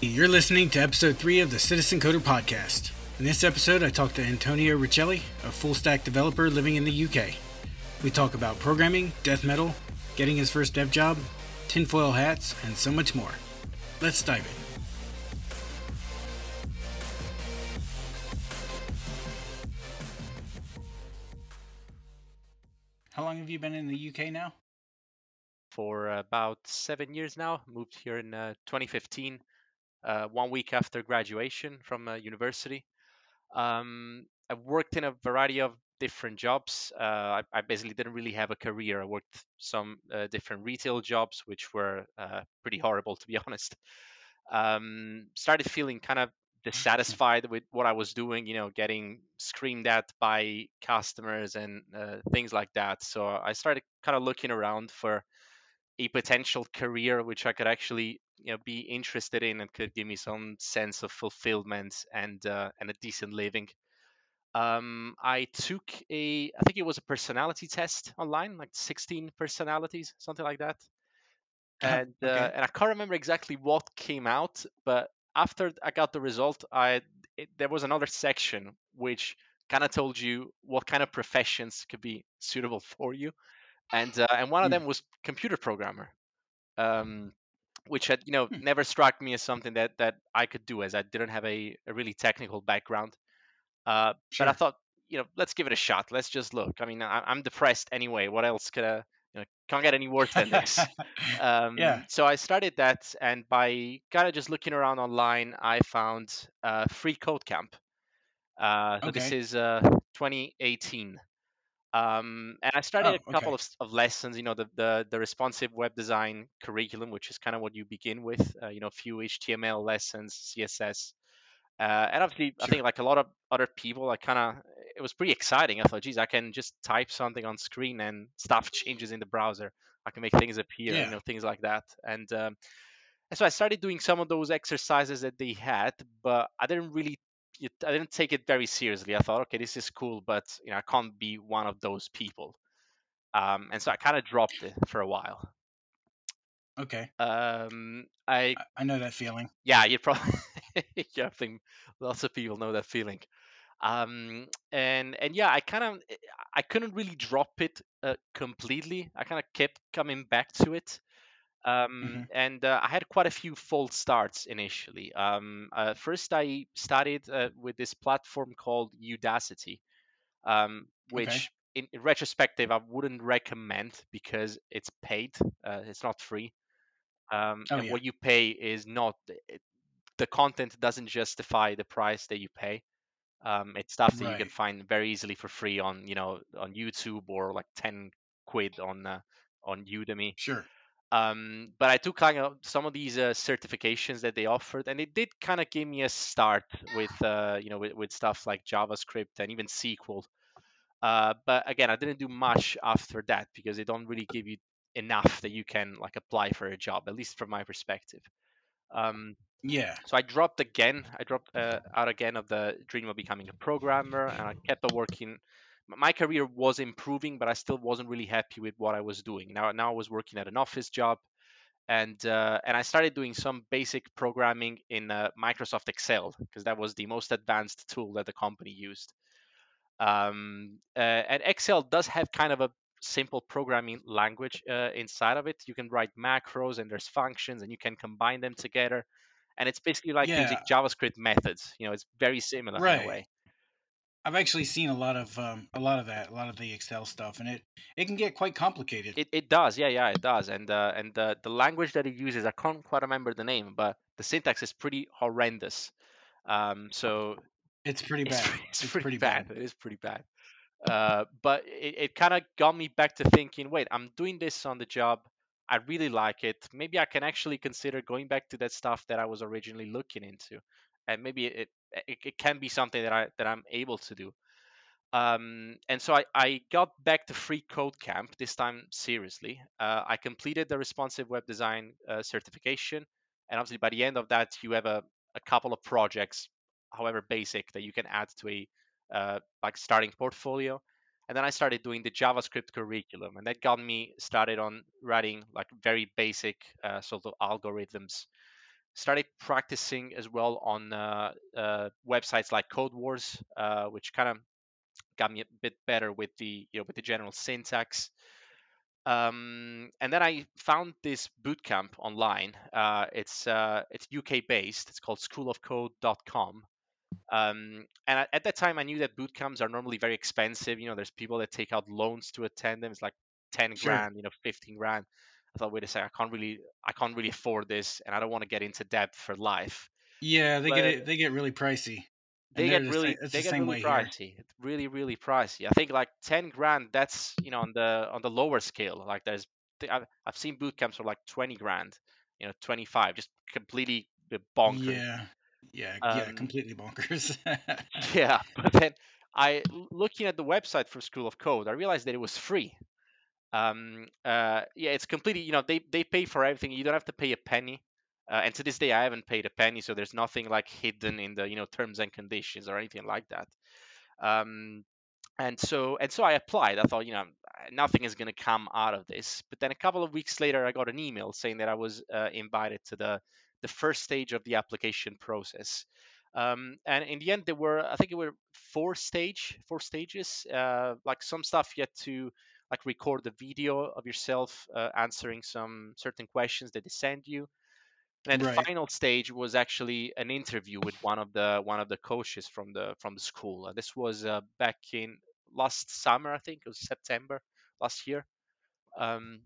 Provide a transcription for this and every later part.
You're listening to episode 3 of the Citizen Coder podcast. In this episode, I talk to Antonio Riccelli, a full stack developer living in the UK. We talk about programming, death metal, getting his first dev job, tinfoil hats, and so much more. Let's dive in. How long have you been in the UK now? For about seven years now. Moved here in uh, 2015, uh, one week after graduation from uh, university. Um, I worked in a variety of different jobs. Uh, I, I, basically didn't really have a career. I worked some uh, different retail jobs, which were uh, pretty horrible, to be honest. Um, started feeling kind of dissatisfied with what I was doing, you know, getting screamed at by customers and uh, things like that. So I started kind of looking around for a potential career which I could actually you know be interested in and could give me some sense of fulfillment and uh, and a decent living. Um, I took a I think it was a personality test online, like 16 personalities, something like that. Uh-huh, And uh, and I can't remember exactly what came out, but after I got the result, I it, there was another section which kind of told you what kind of professions could be suitable for you and uh, and one of Hmm. them was computer programmer, um, which had you know Hmm. never struck me as something that that I could do as I didn't have a, a really technical background. Uh, but I thought you know let's give it a shot. Let's just look. I mean I, I'm depressed anyway. What else could I? You know, can't get any worse than this. Um, yeah. So I started that, and by kind of just looking around online, I found uh, Free Code Camp. Uh, so this is uh, 2018 um, and I started Oh, a couple okay. of, of lessons, you know, the, the the responsive web design curriculum, which is kind of what you begin with, uh, you know, a few HTML lessons, CSS, uh, and obviously, I think like a lot of other people, I kind of it was pretty exciting. I thought, geez, I can just type something on screen and stuff changes in the browser. I can make things appear, you know, things like that. And um, and so I started doing some of those exercises that they had, but I didn't really it- I didn't take it very seriously. I thought, okay, this is cool, but you know, I can't be one of those people. Um, and so I kind of dropped it for a while. Okay. Um, I I, know that feeling. yeah, you probably yeah, I think lots of people know that feeling. Um, and and yeah, I kind of I couldn't really drop it uh, completely. I kind of kept coming back to it. Hmm um, and uh, I had quite a few false starts initially. Um, uh, first, I started uh, with this platform called Udacity, um, Okay. which in, in retrospective I wouldn't recommend because it's paid. Uh, it's not free, um, Oh, and yeah. what you pay is not it, the content doesn't justify the price that you pay. Um, it's stuff that you can find very easily for free on you know on YouTube or like ten quid on uh, on Udemy Sure. Um, but I took kind of some of these uh, certifications that they offered, and it did kind of give me a start with uh, you know with, with stuff like JavaScript and even SQL. Uh, but again, I didn't do much after that because they don't really give you enough that you can like apply for a job, at least from my perspective. Um, Yeah. so I dropped again. I dropped uh, out again of the dream of becoming a programmer, and I kept on working. My career was improving, but I still wasn't really happy with what I was doing. Now, now I was working at an office job, and uh, and I started doing some basic programming in uh, Microsoft Excel because that was the most advanced tool that the company used. Um, uh, and Excel does have kind of a simple programming language uh, inside of it. You can write macros and there's functions, and you can combine them together. And it's basically like using JavaScript methods. You know, it's very similar in a way. I've actually seen a lot of um, a lot of that, a lot of the Excel stuff, and it it can get quite complicated. It, it does, yeah, yeah, it does. And uh, and the the language that it uses, I can't quite remember the name, but the syntax is pretty horrendous. Um, so It's pretty bad. pre- it's It's pretty pretty bad. bad. It is pretty bad. Uh, but it, it kind of got me back to thinking, wait, I'm doing this on the job. I really like it. Maybe I can actually consider going back to that stuff that I was originally looking into, and maybe it it, it can be something that I that I'm able to do. Um, and so I, I got back to Free Code Camp this time seriously. Uh, I completed the responsive web design uh, certification, and obviously by the end of that, you have a, a couple of projects, however basic, that you can add to a uh, like starting portfolio. And then I started doing the JavaScript curriculum, and that got me started on writing like very basic uh, sort of algorithms started practicing as well on uh, uh, websites like Codewars, uh, which kind of got me a bit better with the you know with the general syntax. Um, and then I found this bootcamp online. Uh, it's uh, it's UK based. It's called schoolofcode.com. Um, and at that time, I knew that boot camps are normally very expensive. You know, there's people that take out loans to attend them. It's like 10 Sure. grand, you know, 15 grand. I thought, wait a second, I can't really, I can't really afford this, and I don't want to get into debt for life. Yeah, they But- get it. They get really pricey. They get really, sa- they the get same really way here. pricey. Really, really pricey. I think like 10 grand. That's you know on the on the lower scale. Like there's, I've, seen boot camps for like 20 grand, you know, 25, just completely uh, bonkers. Yeah, yeah, yeah. Um, Completely bonkers. Yeah, but then I looking at the website for School of Code, I realized that it was free. Um, uh, yeah, it's completely, you know, they they pay for everything. You don't have to pay a penny. Uh, and to this day, I haven't paid a penny, so there's nothing like hidden in the, you know, terms and conditions or anything like that. Um, and so and so I applied. I thought, you know, nothing is going to come out of this. But then a couple of weeks later, I got an email saying that I was uh, invited to the the first stage of the application process. Um, and in the end, there were I think it were four stage four stages. Uh, like some stuff you had to like record the video of yourself uh, answering some certain questions that they send you. And then the final stage was actually an interview with one of the one of the coaches from the from the school. And this was uh, back in last summer, I think it was September last year. Um,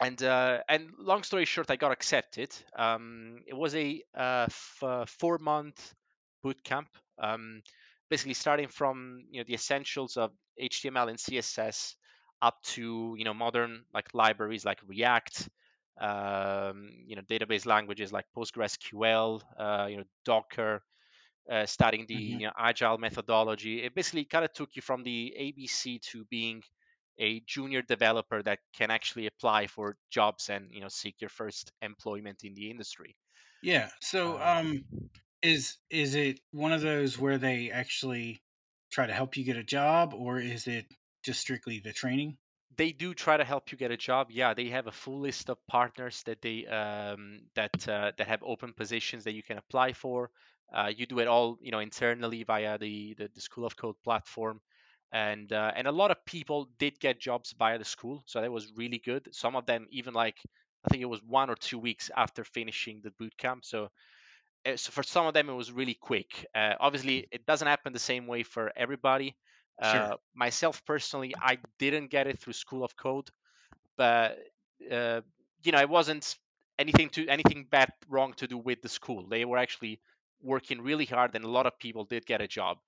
and uh, and long story short, I got accepted. Um, it was a uh, f- uh, four month boot camp, um, basically starting from you know the essentials of HTML and CSS up to you know modern like libraries like React, um, you know database languages like PostgreSQL, uh, you know Docker, uh, studying the Mhm. you know, agile methodology. It basically kind of took you from the ABC to being a junior developer that can actually apply for jobs and you know seek your first employment in the industry. Yeah. So, Uh, um, is is it one of those where they actually try to help you get a job, or is it just strictly the training? they do try to help you get a job. Yeah, they have a full list of partners that they um, that uh, that have open positions that you can apply for. Uh, you do it all, you know, internally via the the, the School of Code platform, and uh, and a lot of people did get jobs via the school, so that was really good. Some of them even like I think it was one or two weeks after finishing the boot camp. So uh, so for some of them it was really quick. Uh, obviously, it doesn't happen the same way for everybody. Sure. Uh, myself personally, I didn't get it through School of Code, but uh, you know, it wasn't anything to anything bad wrong to do with the school. They were actually working really hard, and a lot of people did get a job.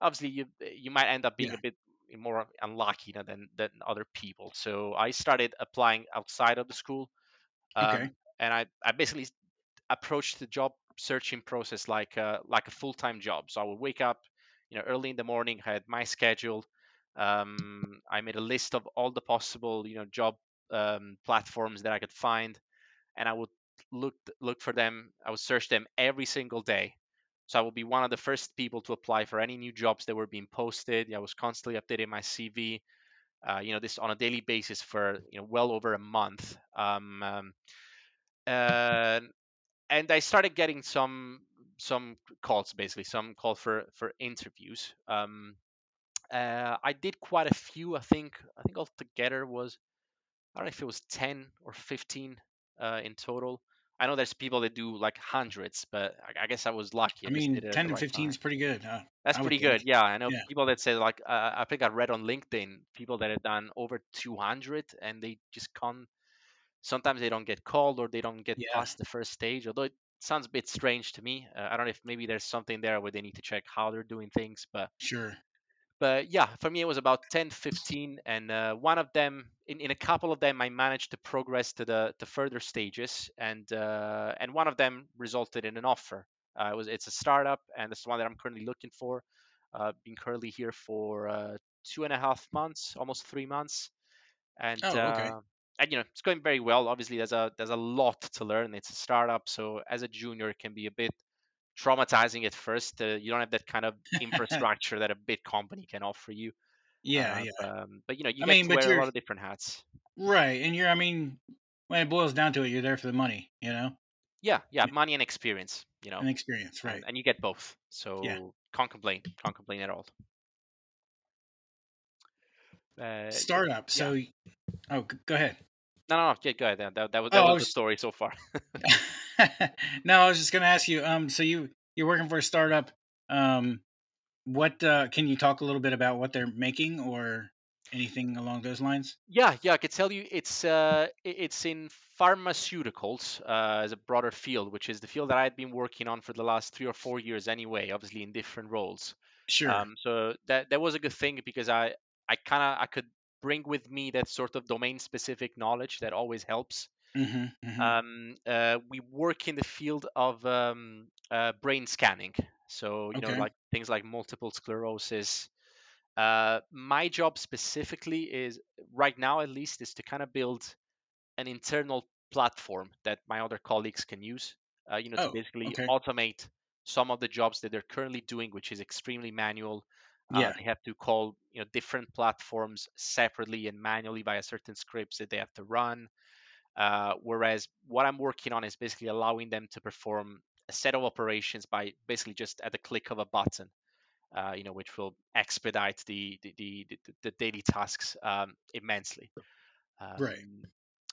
Obviously, you you might end up being Yeah. a bit more unlucky than than other people. So I started applying outside of the school, um, Okay. and I I basically approached the job searching process like a, like a full-time job. So I would wake up, you know, early in the morning, I had my schedule. Um, I made a list of all the possible, you know, job um, platforms that I could find, and I would look look for them. I would search them every single day. So I would be one of the first people to apply for any new jobs that were being posted. I was constantly updating my CV. Uh, you know, this on a daily basis for you know well over a month. Um, um, uh, and I started getting some some calls, basically some call for for interviews. Um, uh, I did quite a few. I think I think altogether was I don't know if it was ten or fifteen uh, in total. I know there's people that do like hundreds, but I, I guess I was lucky. I I, mean, did it at ten the and right fifteen time. is pretty good. Uh, That's I pretty good. think. Yeah, I know Yeah. people that say like uh, I think I read on LinkedIn people that have done over 200 and they just can't. Sometimes they don't get called or they don't get Yeah. past the first stage. Although it sounds a bit strange to me. Uh, I don't know if maybe there's something there where they need to check how they're doing things, but Sure. but yeah, for me it was about 10, 15, and uh, one of them, in, in a couple of them, I managed to progress to the to further stages, and uh, and one of them resulted in an offer. Uh, it was it's a startup, and it's the one that I'm currently looking for. Uh, been currently here for uh, two and a half months, almost three months, and Oh, okay. And you know it's going very well. Obviously, there's a there's a lot to learn. It's a startup, so as a junior, it can be a bit traumatizing at first. Uh, you don't have that kind of infrastructure that a big company can offer you. Yeah, Uh, yeah. um, but you know, you I get mean, to wear a lot of different hats. right, and you're. I mean, when it boils down to it, you're there for the money. You know. Yeah, yeah, money and experience, you know. And experience, right? And, and you get both, so Yeah. can't complain. Can't complain at all. Uh, Startup. So, oh, go ahead. No, no, no. Yeah, go ahead. That, that, was, that Oh, I was the story so far. no, I was just gonna ask you. Um, so you you're working for a startup. Um, what uh, can you talk a little bit about what they're making or anything along those lines? Yeah, yeah, I could tell you it's uh, it's in pharmaceuticals uh, as a broader field, which is the field that I had been working on for the last three or four years anyway, obviously in different roles. Sure. Um, so that that was a good thing because I I kind of I could bring with me that sort of domain specific knowledge that always helps. hmm hmm Um, uh, we work in the field of um, uh, brain scanning, so you know like things like multiple sclerosis. Uh, my job specifically is right now at least is to kind of build an internal platform that my other colleagues can use. Uh, you know to Oh, basically okay. automate some of the jobs that they're currently doing, which is extremely manual. Uh, Yeah. they have to call you know different platforms separately and manually via certain scripts that they have to run. Uh, whereas what I'm working on is basically allowing them to perform a set of operations by basically just at the click of a button, uh, you know, which will expedite the the, the, the, the daily tasks um, immensely. Um, Right.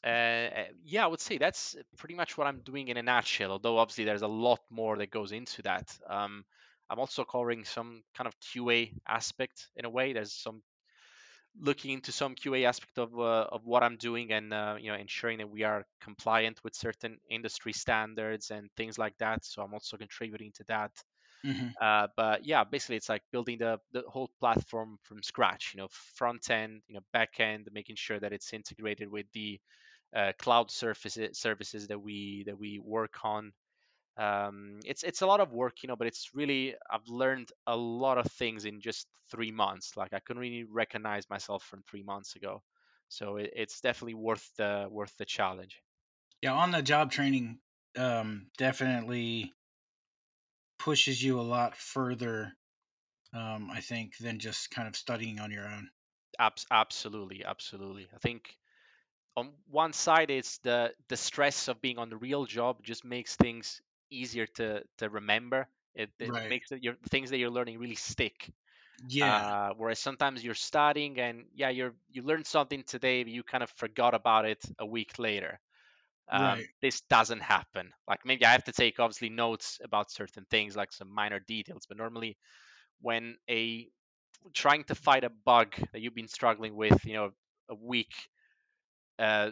uh, uh, yeah, I would say that's pretty much what I'm doing in a nutshell. Although obviously there's a lot more that goes into that. Um, I'm also covering some kind of QA aspect in a way. There's some looking into some QA aspect of uh, of what I'm doing and uh, you know ensuring that we are compliant with certain industry standards and things like that. So I'm also contributing to that. hmm Uh, but yeah, basically it's like building the the whole platform from scratch. You know, front end, you know, back end, making sure that it's integrated with the uh, cloud services services that we that we work on. Um, it's it's a lot of work, you know, but it's really I've learned a lot of things in just three months. Like I couldn't really recognize myself from three months ago, so it, it's definitely worth the worth the challenge. Yeah. On the job training, um, definitely pushes you a lot further. Um, I think than just kind of studying on your own. Abs- absolutely, absolutely. I think on one side it's the the stress of being on the real job just makes things easier to to remember. It, it Right. makes it, your things that you're learning really stick. Yeah. Uh, whereas sometimes you're studying and yeah, you're you learned something today, but you kind of forgot about it a week later. Um, Right. This doesn't happen. Like maybe I have to take obviously notes about certain things, like some minor details, but normally when a trying to fight a bug that you've been struggling with, you know, a week, uh,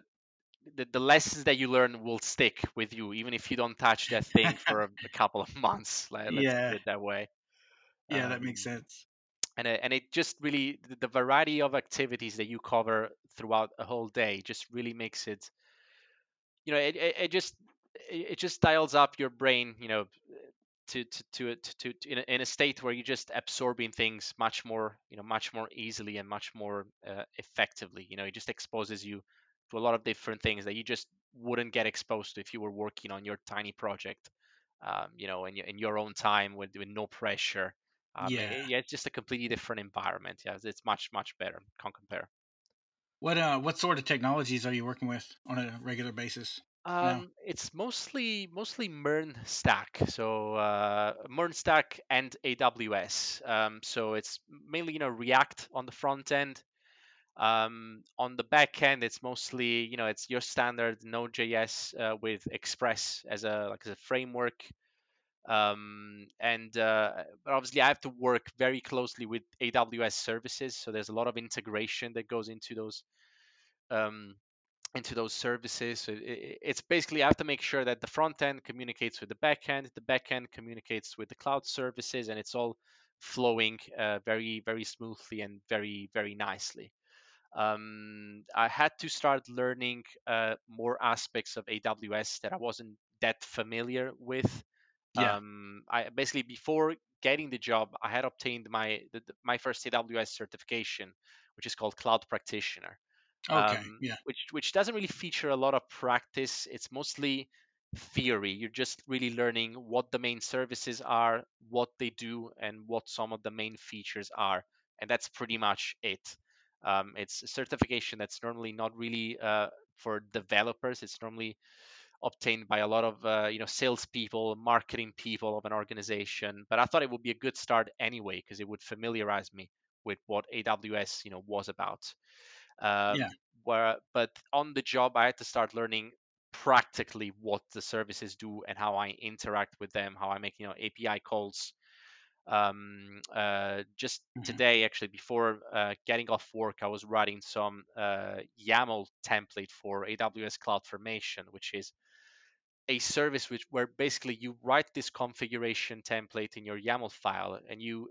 the, the lessons that you learn will stick with you, even if you don't touch that thing for a, a couple of months. Like, let's Yeah. put it that way. Yeah. That makes Um, sense. and it, and it just really the, variety of activities that you cover throughout a whole day just really makes it you know it, it, it just it just dials up your brain you know to to to to, to, to in, a, in a state where you're just absorbing things much more you know much more easily and much more uh, effectively you know it just exposes you to a lot of different things that you just wouldn't get exposed to if you were working on your tiny project um, you know in, your- in your own time with, with no pressure um, Yeah. it- yeah it's just a completely different environment yeah it's much much better can't compare What uh what sort of technologies are you working with on a regular basis? Um, it's mostly mostly MERN stack, so uh, MERN stack and AWS. Um, so it's mainly you know React on the front end. Um, on the back end, it's mostly you know it's your standard Node.js uh, with Express as a like as a framework. Um, and uh, obviously, I have to work very closely with AWS services, so there's a lot of integration that goes into those um, into those services. So it, it's basically I have to make sure that the front end communicates with the back end, the back end communicates with the cloud services, and it's all flowing uh, very very smoothly and very very nicely. Um, I had to start learning uh, more aspects of AWS that I wasn't that familiar with. Yeah. Um, I basically before getting the job, I had obtained my the, my first AWS certification, which is called Cloud Practitioner Okay. um, Yeah. which which doesn't really feature a lot of practice. It's mostly theory. You're just really learning what the main services are, what they do, and what some of the main features are, and that's pretty much it. Um, it's a certification that's normally not really uh, for developers. It's normally obtained by a lot of uh, you know salespeople, marketing people of an organization. But I thought it would be a good start anyway because it would familiarize me with what AWS you know was about. Um, yeah. Where, but on the job, I had to start learning practically what the services do and how I interact with them, how I make you know API calls. Um, uh, just mm-hmm. today, actually, before uh, getting off work, I was writing some uh, YAML template for AWS CloudFormation, which is a service which where basically you write this configuration template in your YAML file, and you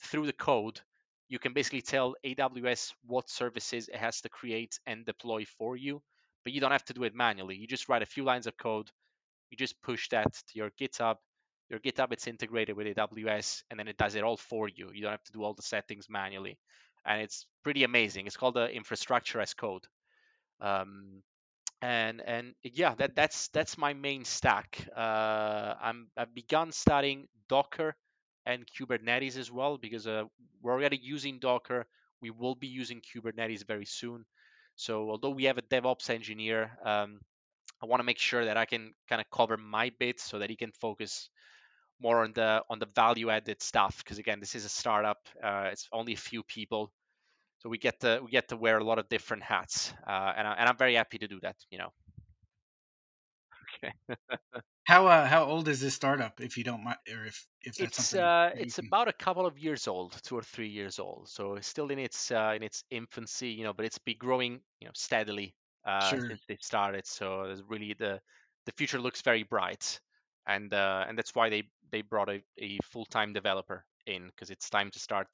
through the code you can basically tell AWS what services it has to create and deploy for you, but you don't have to do it manually. You just write a few lines of code, you just push that to your GitHub. Your GitHub it's integrated with AWS, and then it does it all for you. You don't have to do all the settings manually, and it's pretty amazing. It's called the infrastructure as code. Um, and and yeah, that that's that's my main stack. Uh, I'm I've begun studying Docker and Kubernetes as well because uh, we're already using Docker. We will be using Kubernetes very soon. So although we have a DevOps engineer, um, I want to make sure that I can kind of cover my bit so that he can focus more on the on the value added stuff. Because again, this is a startup. Uh, it's only a few people, so we get to we get to wear a lot of different hats, uh, and I, and I'm very happy to do that. You know. Okay. How uh, how old is this startup, if you don't mind, or if if that's it's something uh, it's can... about a couple of years old, two or three years old. So it's still in its uh, in its infancy, you know, but it's been growing, you know, steadily uh, sure. since they started. So it's really the the future looks very bright, and uh, and that's why they they brought a, a full time developer in because it's time to start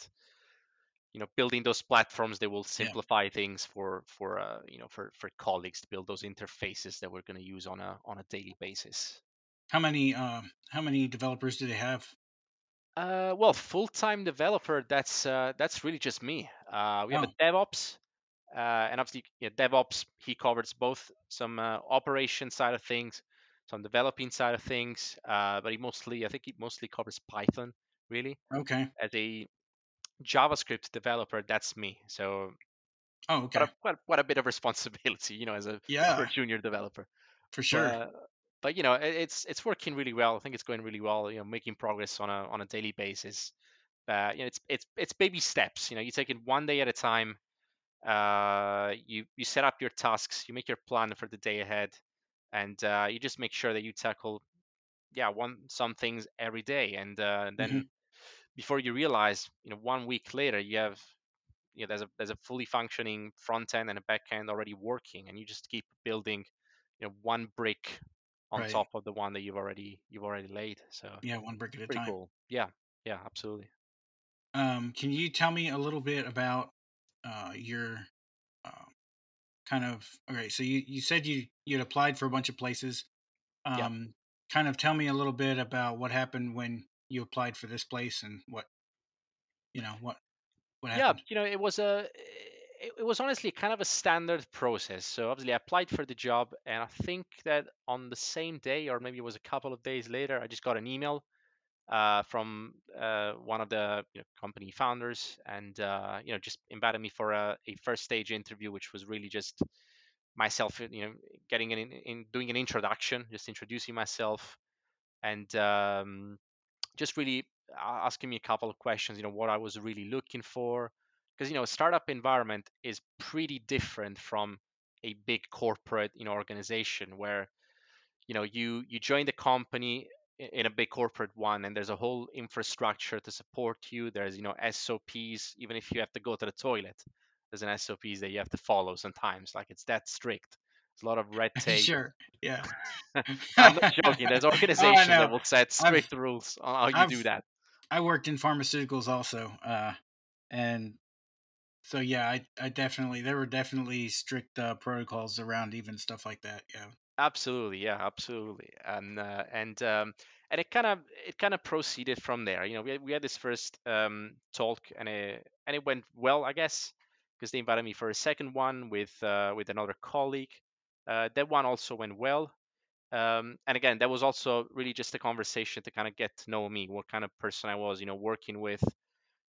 you know building those platforms that will simplify yeah. things for for uh, you know for for colleagues to build those interfaces that we're going to use on a on a daily basis how many uh, how many developers do they have? Uh, well, full-time developer. That's uh, that's really just me. Uh, we have a oh. DevOps, uh, and obviously yeah, DevOps. He covers both some uh, operation side of things, some developing side of things. Uh, but he mostly, I think, he mostly covers Python. Really. Okay. As a JavaScript developer, that's me. So. Oh, okay. What a, what, what a bit of responsibility, you know, as a yeah. junior developer. For sure but you know it's it's working really well. I think it's going really well. You know, making progress on a on a daily basis. Uh, you know, it's it's it's baby steps. You know, you take it one day at a time. Uh, you you set up your tasks. You make your plan for the day ahead, and uh, you just make sure that you tackle, yeah, one some things every day. And, uh, then mm-hmm. before you realize, you know, one week later, you have you know, there's a there's a fully functioning front end and a back end already working, and you just keep building, you know, one brick on right. top of the one that you've already you've already laid. So yeah, one brick at a pretty time. Cool. Yeah, yeah, absolutely. Um, can you tell me a little bit about uh, your kind of okay? So you you said you you had applied for a bunch of places. Um, yeah. Kind of tell me a little bit about what happened when you applied for this place and what you know what what happened. Yeah, you know, it was a it, it, was honestly kind of a standard process. So obviously, I applied for the job, and I think that on the same day, or maybe it was a couple of days later, I just got an email uh, from uh, one of the you know, company founders, and uh, you know just invited me for a, a, first stage interview, which was really just myself, you know, getting an in, in doing an introduction, just introducing myself, and um, just really asking me a couple of questions. You know, what I was really looking for because you know a startup environment is pretty different from a big corporate you know organization where you know you you join the company in a big corporate one and there's a whole infrastructure to support you. There's you know sops even if you have to go to the toilet there's an sops that you have to follow sometimes like it's that strict. There's a lot of red tape. Sure yeah. I'm not joking there's oh, organizations oh, that will set strict I've, rules on how you I've, do that. I worked in pharmaceuticals also uh, and so yeah, I I definitely there were definitely strict uh, protocols around even stuff like that. Yeah. Absolutely, yeah, absolutely, and uh, and um, and it kind of it kind of proceeded from there. You know, we had, we had this first um, talk, and it and it went well, I guess, because they invited me for a second one with uh, with another colleague. Uh, that one also went well, um, and again, that was also really just a conversation to kind of get to know me, what kind of person I was, you know, working with,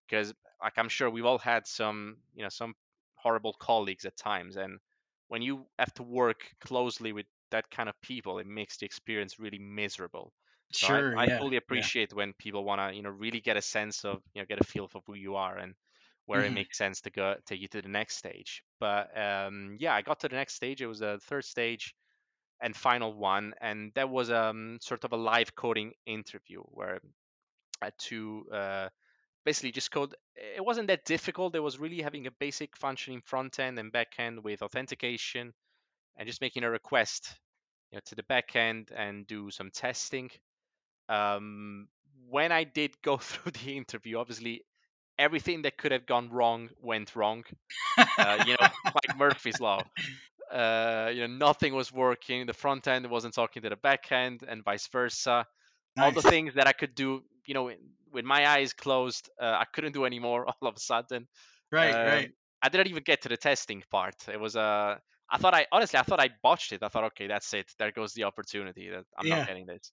because like I'm sure we've all had some you know some horrible colleagues at times, and when you have to work closely with that kind of people, it makes the experience really miserable. So Sure. I, I Yeah. fully Yeah. appreciate when people want to, you know, really get a sense of, you know, get a feel for who you are and where it hmm makes sense to go take you to the next stage. But um, yeah, I got to the next stage. It was a third stage and final one, and that was um sort of a live coding interview where I had to uh, basically just code. It wasn't that difficult. It was really having a basic functioning front end and back end with authentication and just making a request you know, to the back end and do some testing. Um, when I did go through the interview, obviously everything that could have gone wrong went wrong. Uh, you know, like Murphy's law. Uh, you know, nothing was working. The front end wasn't talking to the back end, and vice versa. All the things that I could do, you know, with my eyes closed, uh, I couldn't do anymore. All of a sudden, Right. Right. um, I didn't even get to the testing part. It was uh, I thought I honestly I thought I botched it. I thought, okay, that's it. There goes the opportunity. That I'm not getting this.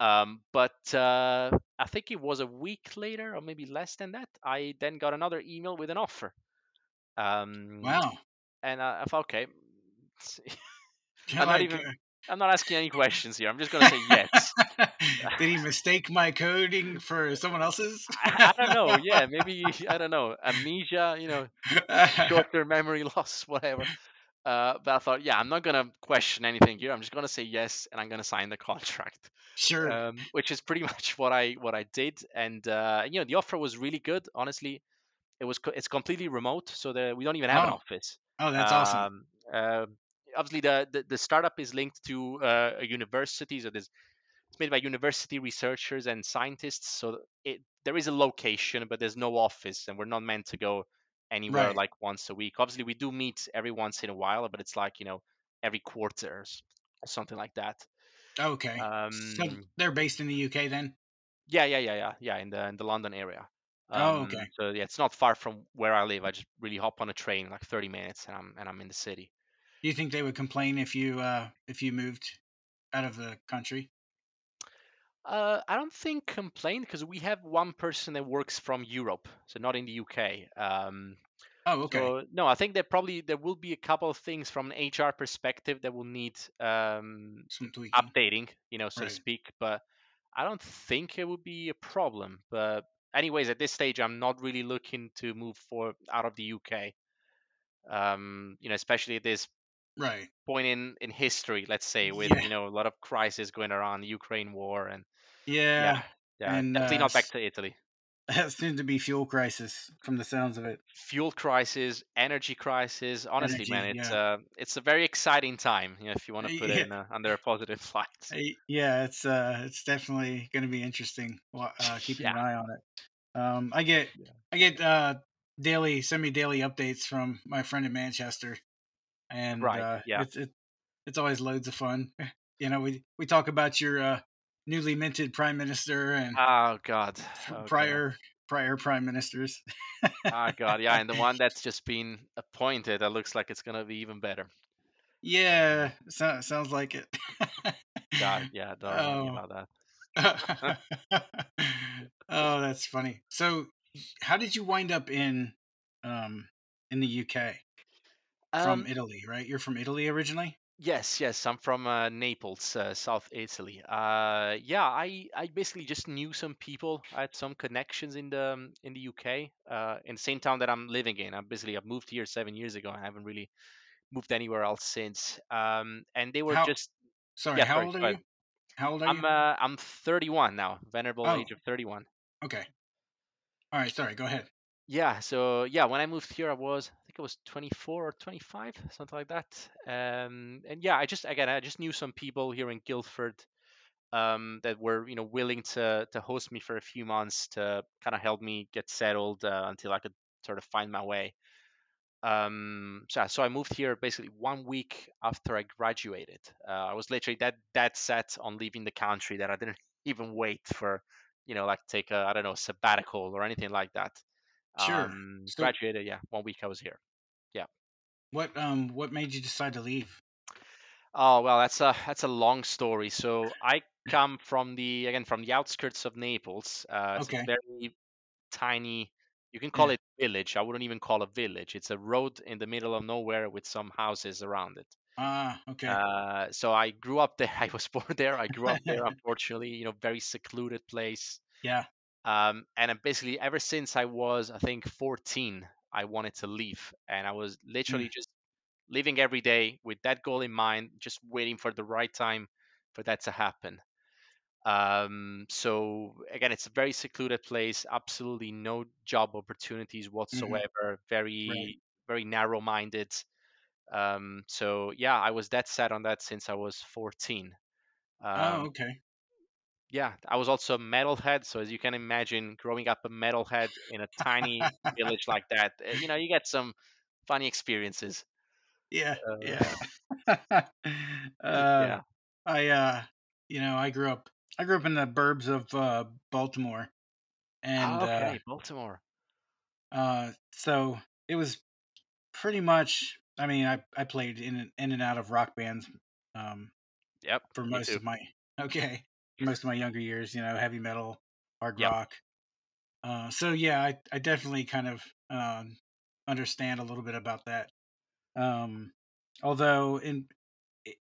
Um, but uh, I think it was a week later, or maybe less than that. I then got another email with an offer. Um, Wow. and I, I thought, okay, I'm not like, even. uh, I'm not asking any questions here. I'm just gonna say yes. Did he mistake my coding for someone else's? I, I don't know. Yeah, maybe I don't know. Amnesia, you know, short-term memory loss, whatever. Uh, but I thought, yeah, I'm not gonna question anything here. I'm just gonna say yes, and I'm gonna sign the contract. sure. um, which is pretty much what I what I did. And uh, you know, the offer was really good. Honestly, it was co- it's completely remote, so that we don't even have an Oh, office. oh, that's awesome. Um, uh, obviously, the, the the startup is linked to uh, a university, so there's it's made by university researchers and scientists. So it there is a location, but there's no office, and we're not meant to go anywhere Right. like once a week. Obviously, we do meet every once in a while, but it's like you know every quarter or something like that. Okay. So Um, they're based in the UK then? yeah, yeah, yeah, yeah, yeah, in the in the London area. Oh, Um, okay. so yeah, it's not far from where I live. I just really hop on a train like 30 minutes, and I'm and I'm in the city. Do you think they would complain if you uh if you moved out of the country? Uh, I don't think complain because we have one person that works from Europe, so not in the UK. Um, Oh, okay. so no, I think that probably there will be a couple of things from an HR perspective that will need um, updating, you know, so to speak. But I don't think it would be a problem. But anyways, at this stage, I'm not really looking to move for out of the UK. Um, you know, especially at this Right. point in in history, let's say, with Yeah. you know a lot of crisis going around, Ukraine war, and Yeah. yeah, yeah, And definitely uh not back to Italy. soon to be fuel crisis from the sounds of it. Fuel crisis, energy crisis. Honestly, man, it's yeah. uh, it's a very exciting time. You know, if you want Uh, to put it in a, under a positive light. Uh, Yeah, it's uh it's definitely going to be interesting uh keeping an eye on it. Um I get yeah, I get uh daily semi daily updates from my friend in Manchester and right. uh Yeah. it's it, it's always loads of fun. You know, we we talk about your uh newly minted prime minister and Oh God. Oh God. prior prior prime ministers. Ah God. Yeah, and the one that's just been appointed, that looks like it's gonna be even better. yeah, so, sounds like it. God. Yeah. Don't oh. about that. oh, that's funny. So, how did you wind up in um in the UK from Um. Italy, right? You're from Italy originally? Yes, yes, I'm from uh, Naples, uh, South Italy. Uh, yeah, I, I basically just knew some people. I had some connections in the um, in the UK, uh, in the same town that I'm living in. I basically I've moved here seven years ago. I haven't really moved anywhere else since. Um, and they were How just sorry, yeah, how sorry, old are you? How old are I'm you? uh, I'm 31 now, venerable Oh, age of 31. okay. All right, sorry, go ahead. Yeah, so yeah, when I moved here, I was I think I was 24 or 25, something like that. Um, and yeah, I just again I just knew some people here in Guildford um, that were you know willing to to host me for a few months to kind of help me get settled uh, until I could sort of find my way. Um, so, so I moved here basically one week after I graduated. Uh, I was literally that that set on leaving the country that I didn't even wait for, you know, like take a I don't know sabbatical or anything like that. Sure. Um, So, graduated, yeah, one week I was here. Yeah. what um what made you decide to leave? Oh well, that's a that's a long story. So I come from the again from the outskirts of Naples. Uh, it's a Okay. very tiny. You can call Yeah. it village. I wouldn't even call it village. It's a road in the middle of nowhere with some houses around it. Ah, okay. Uh, so I grew up there. I was born there. I grew up there. Unfortunately, you know, very secluded place. yeah. Um, and basically, ever since I was, I think, 14, I wanted to leave, and I was literally just living every day with that goal in mind, just waiting for the right time for that to happen. Um, so again, it's a very secluded place. Absolutely no job opportunities whatsoever. Very, Right. very narrow-minded. Um, so yeah, I was that set on that since I was 14. Oh, Um, okay. Yeah, I was also a metalhead. So as you can imagine, growing up a metalhead in a tiny village like that, uh, you know, you get some funny experiences. yeah, Uh, yeah. uh, yeah. I uh, you know, I grew up. I grew up in the burbs of uh, Baltimore, and uh, okay, Baltimore. uh, so it was pretty much. I mean, I I played in in and out of rock bands um, Yep, for most of my okay most of my younger years. You know, heavy metal, hard Yep. rock. Uh, so yeah, I I definitely kind of um, understand a little bit about that. Um, although in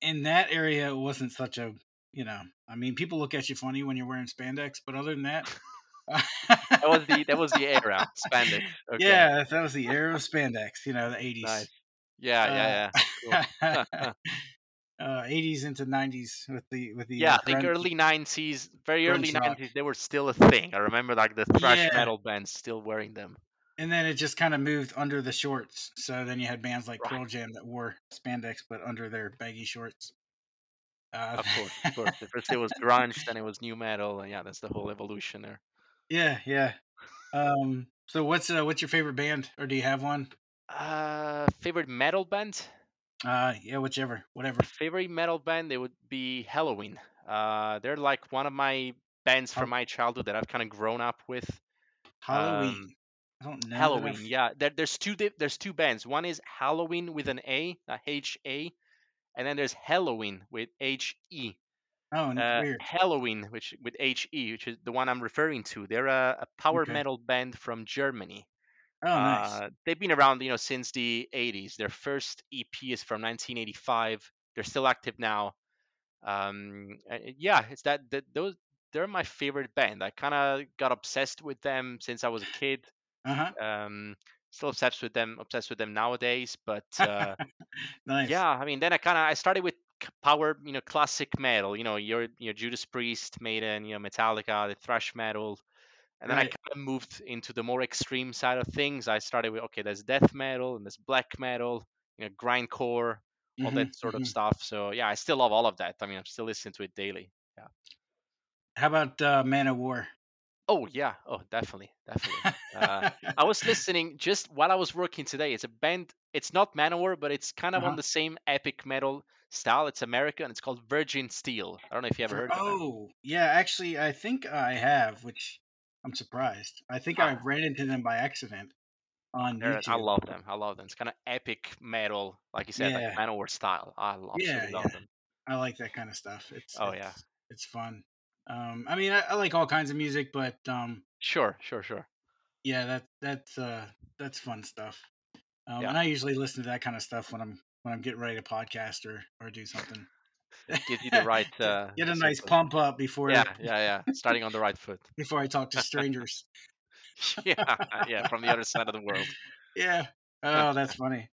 in that area, it wasn't such a you know. I mean, people look at you funny when you're wearing spandex, but other than that, That was the that was the era, spandex. Okay, yeah, that was the era of spandex. You know, the '80s. nice. Yeah, yeah, yeah. Cool. uh, 80s into 90s with the with the yeah, uh, I think early '90s, very early rock. '90s, they were still a thing. I remember like the thrash Yeah. metal bands still wearing them. and then it just kind of moved under the shorts. So then you had bands like Right. Pearl Jam that wore spandex but under their baggy shorts. Uh, Of course, of course. First it was grunge, then it was nu metal, and yeah, that's the whole evolution there. yeah, yeah. Um, so what's uh, what's your favorite band, or do you have one? Uh, favorite metal band? Uh, yeah, whichever, whatever. Favorite metal band? It would be Helloween. Uh, they're like one of my bands from my childhood that I've kind of grown up with. Halloween. Um, I don't know. Halloween, I've- yeah. There, there's two there's two bands. One is Halloween with an A, uh, H A, and then there's Helloween with H E. Oh, Uh, weird. Helloween, which with H E, which is the one I'm referring to. They're a, a power Okay. metal band from Germany. Oh, nice. Uh, they've been around, you know, since the 80s. Their first EP is from 1985. They're still active now. Um, yeah, it's that, that those they're my favorite band. I kind of got obsessed with them since I was a kid. Uh huh. Um, still obsessed with them, obsessed with them nowadays. But uh, nice. yeah, I mean, then I kind of I started with power, you know, classic metal. You know, your your Judas Priest, Maiden, you know, Metallica, the thrash metal, and then I kind of moved into the more extreme side of things. I started with okay, there's death metal and there's black metal, you know, grindcore, all Mhm, that sort of mhm. stuff. So yeah, I still love all of that. I mean, I'm still listening to it daily. Yeah. How about uh, Manowar? Oh yeah, oh definitely, definitely. Uh, I was listening just while I was working today. It's a band. It's not Manowar, but it's kind of Uh-huh. on the same epic metal style. It's American. It's called Virgin Steele. I don't know if you ever heard of oh, yeah. Actually, I think I have, which I'm surprised. I think I Ah. ran into them by accident on YouTube. I love them. I love them. It's kind of epic metal, like you said, Yeah. like Manowar style. I lo- Yeah, absolutely love yeah. them. I like that kind of stuff. It's Oh, it's, yeah. it's fun. Um, I mean, I, I like all kinds of music, but um, Sure, sure, sure. yeah, that that's uh, that's fun stuff. Um, Yeah. And I usually listen to that kind of stuff when I'm when I'm getting ready to podcast or or do something. Gives you the right. Get- Uh, get a nice of- pump up before Yeah, yeah, yeah. Starting on the right foot. before I talk to strangers. yeah, yeah. From the other side of the world. Yeah. Oh, that's funny.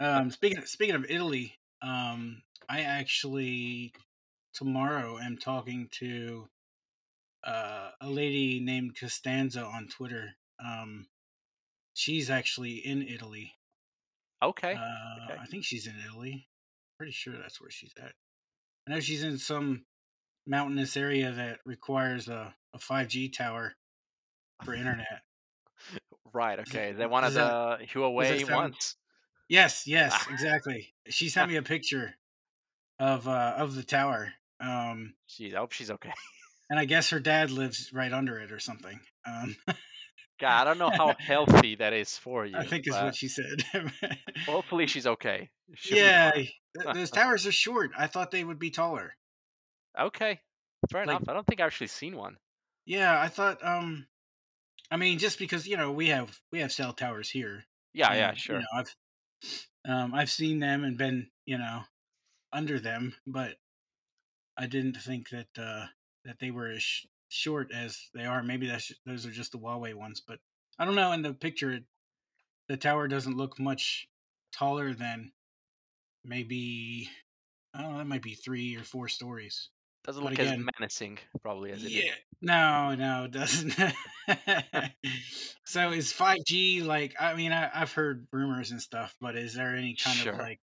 Um, speaking speaking of Italy, um, I actually tomorrow am talking to uh, a lady named Costanza on Twitter. Um, she's actually in Italy. Okay. Uh, okay. I think she's in Italy. Pretty sure that's where she's at. I know she's in some mountainous area that requires a, a 5G tower for internet. Right. Okay. They of does that- the Huawei sound- ones. Yes, yes, exactly. She sent me a picture of uh, of the tower. Um, Jeez, I hope she's okay. and I guess her dad lives right under it or something. Um, God, I don't know how healthy that is for you. I think is what she said. Hopefully she's okay. She'll yeah, those towers are short. I thought they would be taller. Okay. Fair Like- enough. I don't think I've actually seen one. Yeah, I thought. Um, I mean, just because you know we have we have cell towers here. Yeah, yeah, sure. You know, I've um I've seen them and been you know under them, but I didn't think that uh, that they were as short as they are. Maybe that's those are just the Huawei ones, but I don't know. In the picture, the tower doesn't look much taller than maybe I don't know. That might be three or four stories. Doesn't But look again- as menacing, probably as it is. Yeah. No, no, it doesn't. so is 5G like I mean I, I've heard rumors and stuff, but is there any kind Sure. of like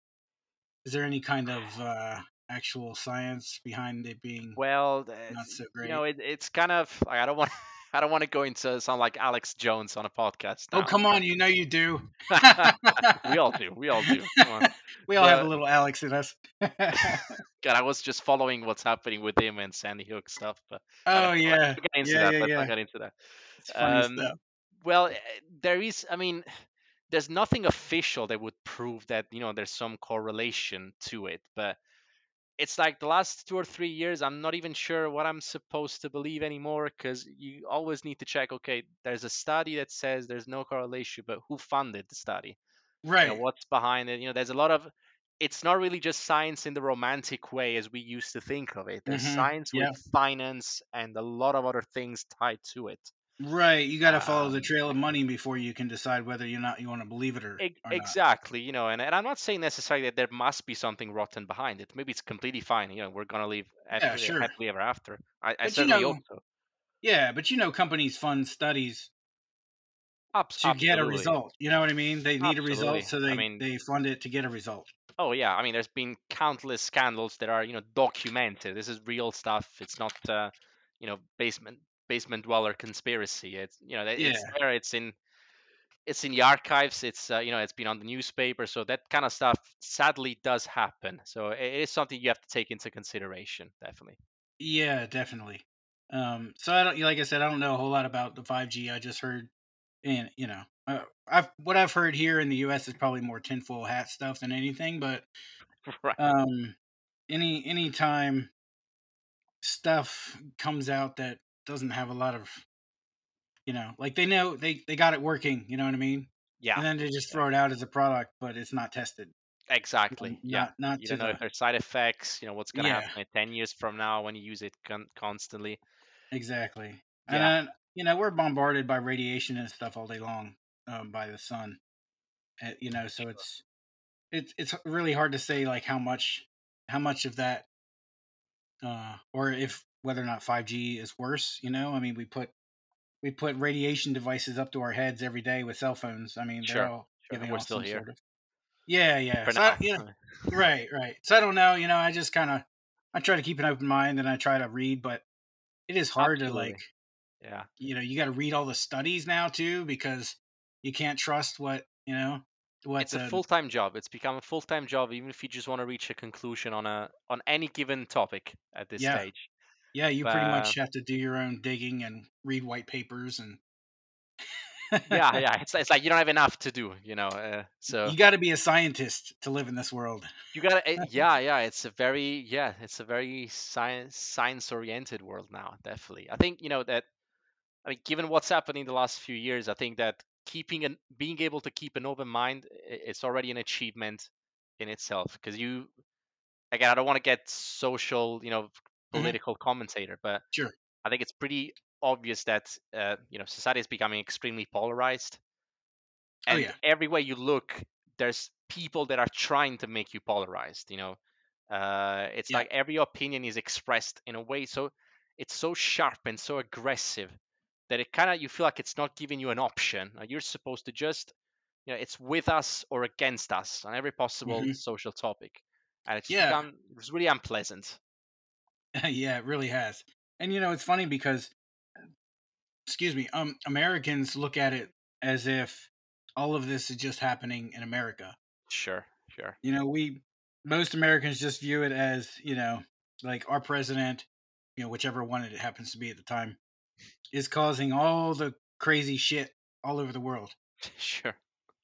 is there any kind of uh actual science behind it being Well, not uh, so you know, it, it's kind of I don't want. I don't want to go into sound like Alex Jones on a podcast. oh come on, you know you do. we all do. We all do. Come on. We all have a little Alex in us. God, I was just following what's happening with him and Sandy Hook stuff. But oh yeah. get into Yeah, that. yeah, yeah. not get into that. It's funny Um. Well, eh, there is. I mean, there's nothing official that would prove that you know there's some correlation to it, but it's like the last two or three years, I'm not even sure what I'm supposed to believe anymore because you always need to check. Okay, there's a study that says there's no correlation, but who funded the study? You Right. know, what's behind it? You know, there's a lot of. It's not really just science in the romantic way as we used to think of it. There's Mhm, science yeah. with finance and a lot of other things tied to it. Right. You got to follow the Um, trail of money before you can decide whether you not you want to believe it or, or not. exactly you know and, and i'm not saying necessarily that there must be something rotten behind it maybe it's completely fine you know we're gonna live Yeah, happily, sure. happily ever after i, I But you know, hope so Yeah, but you know companies fund studies Abs- to get a result. You know what I mean? They need a result, so they I mean- they fund it to get a result. oh yeah i mean there's been countless scandals that are you know documented this is real stuff it's not uh you know basement basement dweller conspiracy it's you know it's Yeah. there it's in it's in the archives it's uh, you know it's been on the newspaper so that kind of stuff sadly does happen so it is something you have to take into consideration definitely Yeah, definitely. Um, so I don't like I said, I don't know a whole lot about the five G. I just heard, and you know, uh, I've what I've heard here in the U.S. is probably more tinfoil hat stuff than anything. But right um, any any time stuff comes out that doesn't have a lot of, you know, like they know they they got it working. You know what I mean? yeah And then they just throw it out as a product, but it's not tested. Exactly. yeah. Not not You to don't know the if there's side effects. You know what's gonna Yeah. happen in ten years from now when you use it con- constantly. Exactly. Yeah. And you know, we're bombarded by radiation and stuff all day long um, by the sun. Uh, you know, so it's it's it's really hard to say like how much how much of that uh or if whether or not 5G is worse, you know? I mean, we put we put radiation devices up to our heads every day with cell phones. I mean, Sure, they're all sure, giving we're still some here. sort of Yeah, yeah. So. I- you know, right, right. So I don't know, you know, I just kind of I try to keep an open mind and I try to read, but it is hard to like yeah. you know you got to read all the studies now too because you can't trust what you know what It's the, a full time job. It's become a full time job, even if you just want to reach a conclusion on a on any given topic at this Yeah. stage. Yeah you pretty much have to do your own digging and read white papers and Yeah, yeah. It's it's like you don't have enough to do, you know. Uh, so you got to be a scientist to live in this world you gotta eh, yeah yeah it's a very yeah it's a very science science oriented world now definitely i think you know that i mean given what's happened in the last few years i think that keeping and being able to keep an open mind i- it's already an achievement in itself because you again i don't want to get social you know political commentator but Mm-hmm. Sure. i think it's pretty obvious that uh, you know society is becoming extremely polarized Oh, and yeah. everywhere you look there's people that are trying to make you polarized you know uh, it's Yeah. like every opinion is expressed in a way so it's so sharp and so aggressive that it kind of you feel like it's not giving you an option you're supposed to just you know it's with us or against us on every possible Mhm. social topic and it's Yeah. become it's really unpleasant yeah it really has. And you know it's funny because excuse me um americans look at it as if all of this is just happening in america. Sure sure. You know we most americans just view it as you know like our president you know whichever one it happens to be at the time is causing all the crazy shit all over the world. Sure.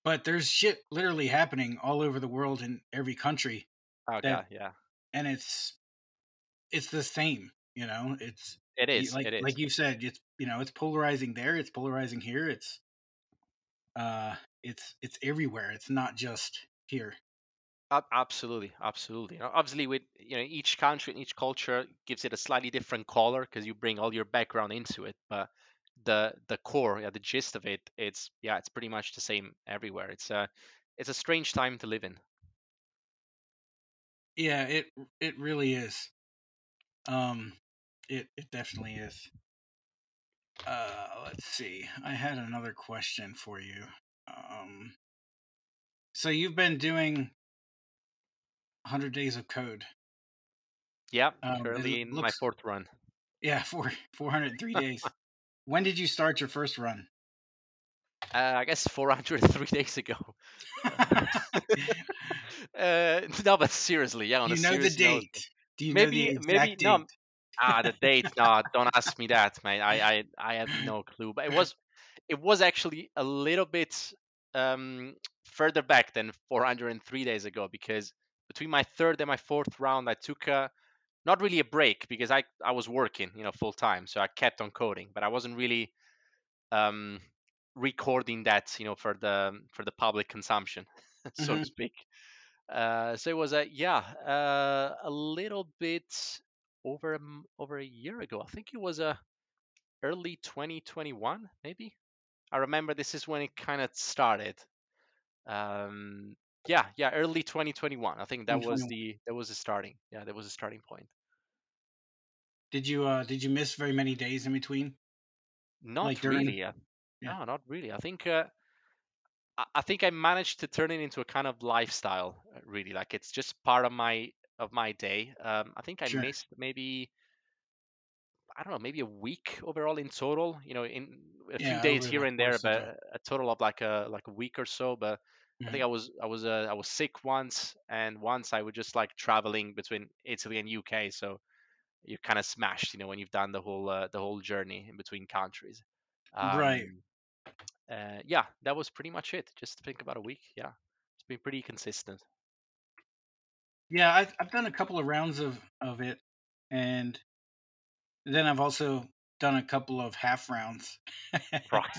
But there's shit literally happening all over the world in every country oh That- god yeah. and it's it's the same you know it's it is like it is like you said it's you know it's polarizing there it's polarizing here it's uh it's it's everywhere it's not just here absolutely, absolutely. You know, obviously, with you know each country and each culture gives it a slightly different color because you bring all your background into it. But the the core, yeah, the gist of it, it's yeah, it's pretty much the same everywhere. It's a it's a strange time to live in. Yeah, it it really is. Um, it it definitely is. Uh, let's see. I had another question for you. Um, so you've been doing 100 days of code. Yeah, um, currently in looks, my fourth run. Yeah, four 403 days. when did you start your first run? Uh, I guess 403 days ago. uh, no, but seriously, yeah. On you know the date? Note, Do you maybe, know the exact maybe, date? No, ah, the date. No, don't ask me that, mate. I, I, I have no clue. But it was, it was actually a little bit um, further back than 403 days ago because between my third and my fourth round, I took a not really a break because I I was working, you know, full time, so I kept on coding, but I wasn't really um, recording that, you know, for the for the public consumption, so mm-hmm. to speak. Uh, so it was a yeah, uh, a little bit over a, over a year ago. I think it was a early 2021, maybe. I remember this is when it kind of started. Um, yeah, yeah, early 2021. I think that was the that was the starting. Yeah, that was the starting point. Did you uh did you miss very many days in between? Not like during... really. Yeah. No, not really. I think uh, I think I managed to turn it into a kind of lifestyle. Uh, really, like it's just part of my of my day. Um, I think I sure. missed maybe I don't know, maybe a week overall in total. You know, in a yeah, few days here and there, but a total of like a like a week or so. But mm-hmm. I think I was I was uh, I was sick once, and once I was just like traveling between Italy and UK. So you're kind of smashed, you know, when you've done the whole uh, the whole journey in between countries. Um, right. Uh, yeah, that was pretty much it. Just think about a week. Yeah, it's been pretty consistent. Yeah, I've I've done a couple of rounds of of it, and then I've also done a couple of half rounds. right.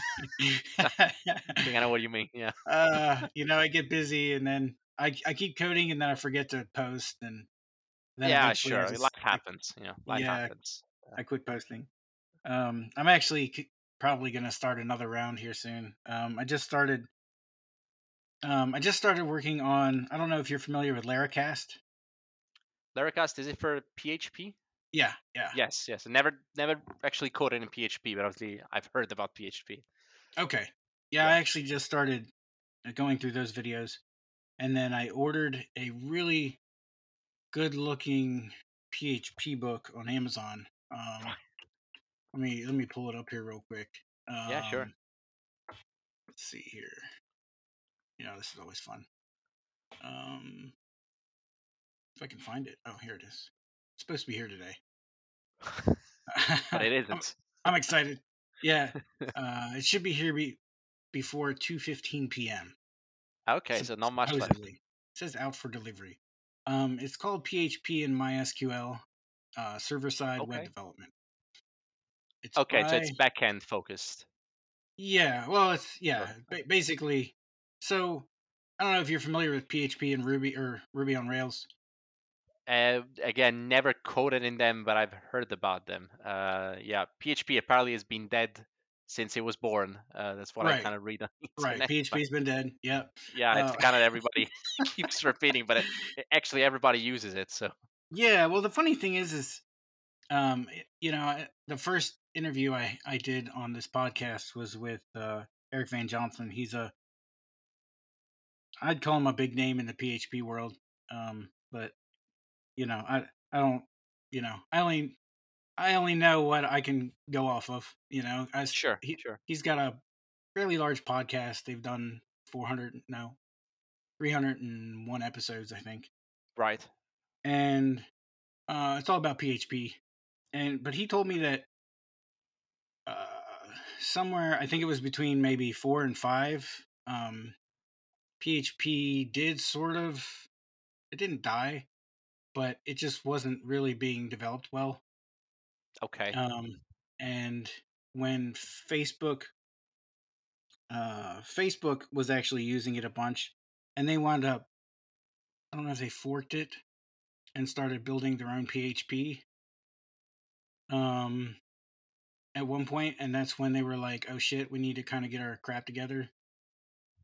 I think I know what you mean. Yeah. uh, you know, I get busy, and then I I keep coding, and then I forget to post, and then yeah, sure. Life happens. Know, life yeah, happens. I quit posting. Um, I'm actually probably going to start another round here soon. Um, I just started. Um, I just started working on. I don't know if you're familiar with Laracast. Laracast is it for PHP? Yeah, yeah. Yes, yes. Never, never actually coded in PHP, but obviously I've heard about PHP. Okay. Yeah, yeah. I actually just started uh, going through those videos, and then I ordered a really good looking PHP book on Amazon. Um, let me let me pull it up here real quick. Um, yeah, sure. Um, let's see here. You know, this is always fun. Um, if I can find it. Oh, here it is. It's supposed to be here today. but it isn't. I'm, I'm excited. Yeah, uh, it should be here be, before 2:15 p.m. Okay, so, so not much left. It says out for delivery. Um, it's called PHP and MySQL uh, server side okay. web development. It's okay, by, so it's backend focused. Yeah, well, it's yeah, basically. So I don't know if you're familiar with PHP and Ruby or Ruby on Rails. Uh, again, never coded in them, but I've heard about them. Uh, yeah, PHP apparently has been dead since it was born. Uh, that's what right. I kind of read on Right, PHP's been dead. Yep. Yeah, it's uh, kind of everybody keeps repeating, but it, it, actually everybody uses it. So. Yeah, well, the funny thing is, is, um, you know, the first interview I I did on this podcast was with uh, Eric Van Johnson. He's a, I'd call him a big name in the PHP world, um, but you know, I I don't, you know, I only I only know what I can go off of. You know, as sure, he, sure. He's got a fairly large podcast. They've done 400, no, 301 episodes, I think. Right. And uh, it's all about PHP. And but he told me that somewhere, I think it was between maybe four and five, um, PHP did sort of. It didn't die, but it just wasn't really being developed well. Okay. Um, and when Facebook, uh, Facebook was actually using it a bunch, and they wound up I don't know if they forked it and started building their own PHP. Um, at one point, and that's when they were like, "Oh shit, we need to kind of get our crap together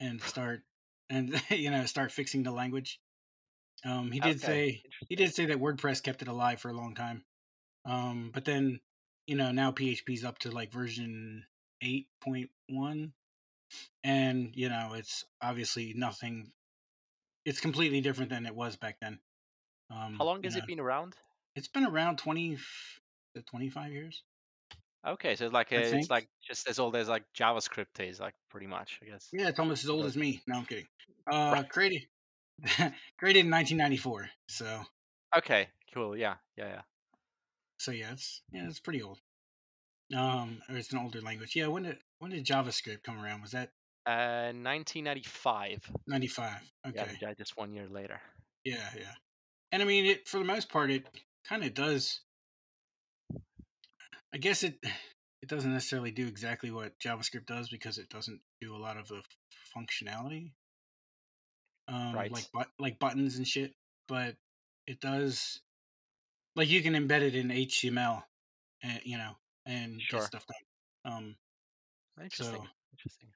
and start and you know start fixing the language." Um, he did Okay, say he did say that WordPress kept it alive for a long time. Um, but then you know now PHP's up to like version eight point one, and you know it's obviously nothing. It's completely different than it was back then. Um, How long has know, it been around? it's been around 20 to 25 years, Okay, so it's like a, it's like just as old as like JavaScript is, like pretty much, I guess. Yeah, it's almost as old as me. No, I'm kidding. Right. Uh, created created in 1994. So Okay, cool. Yeah, yeah, yeah. so yeah, it's yeah, it's pretty old. Um, or it's an older language. Yeah, when did when did JavaScript come around? Was that Uh, 1995. 95? Okay. yeah, just one year later. Yeah, yeah. And I mean, it for the most part, it kind of does. I guess it it doesn't necessarily do exactly what JavaScript does because it doesn't do a lot of the functionality, um, Right. like but like buttons and shit. But it does, like you can embed it in HTML, and you know, and Sure. get stuff done. Um, Interesting. So- Interesting.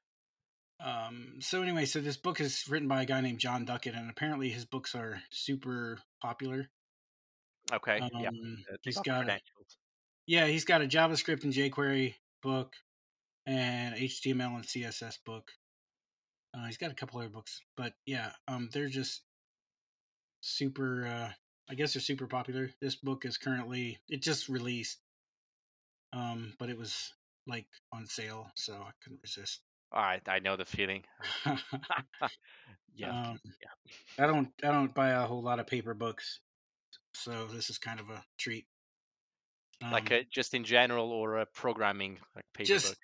Um, so anyway, so this book is written by a guy named Jon Duckett, and apparently his books are super popular. Okay. yeah. Um, they he's got got a, credentials. Yeah, he's got a JavaScript and jQuery book, and HTML and CSS book. Uh, he's got a couple other books, but yeah, um, they're just super. Uh, I guess they're super popular. This book is currently it just released, um, but it was like on sale, so I couldn't resist. All right, I know the feeling. Yeah. Um, I don't I don't buy a whole lot of paper books, so this is kind of a treat. Like Um, uh, just in general or a programming like paper Just-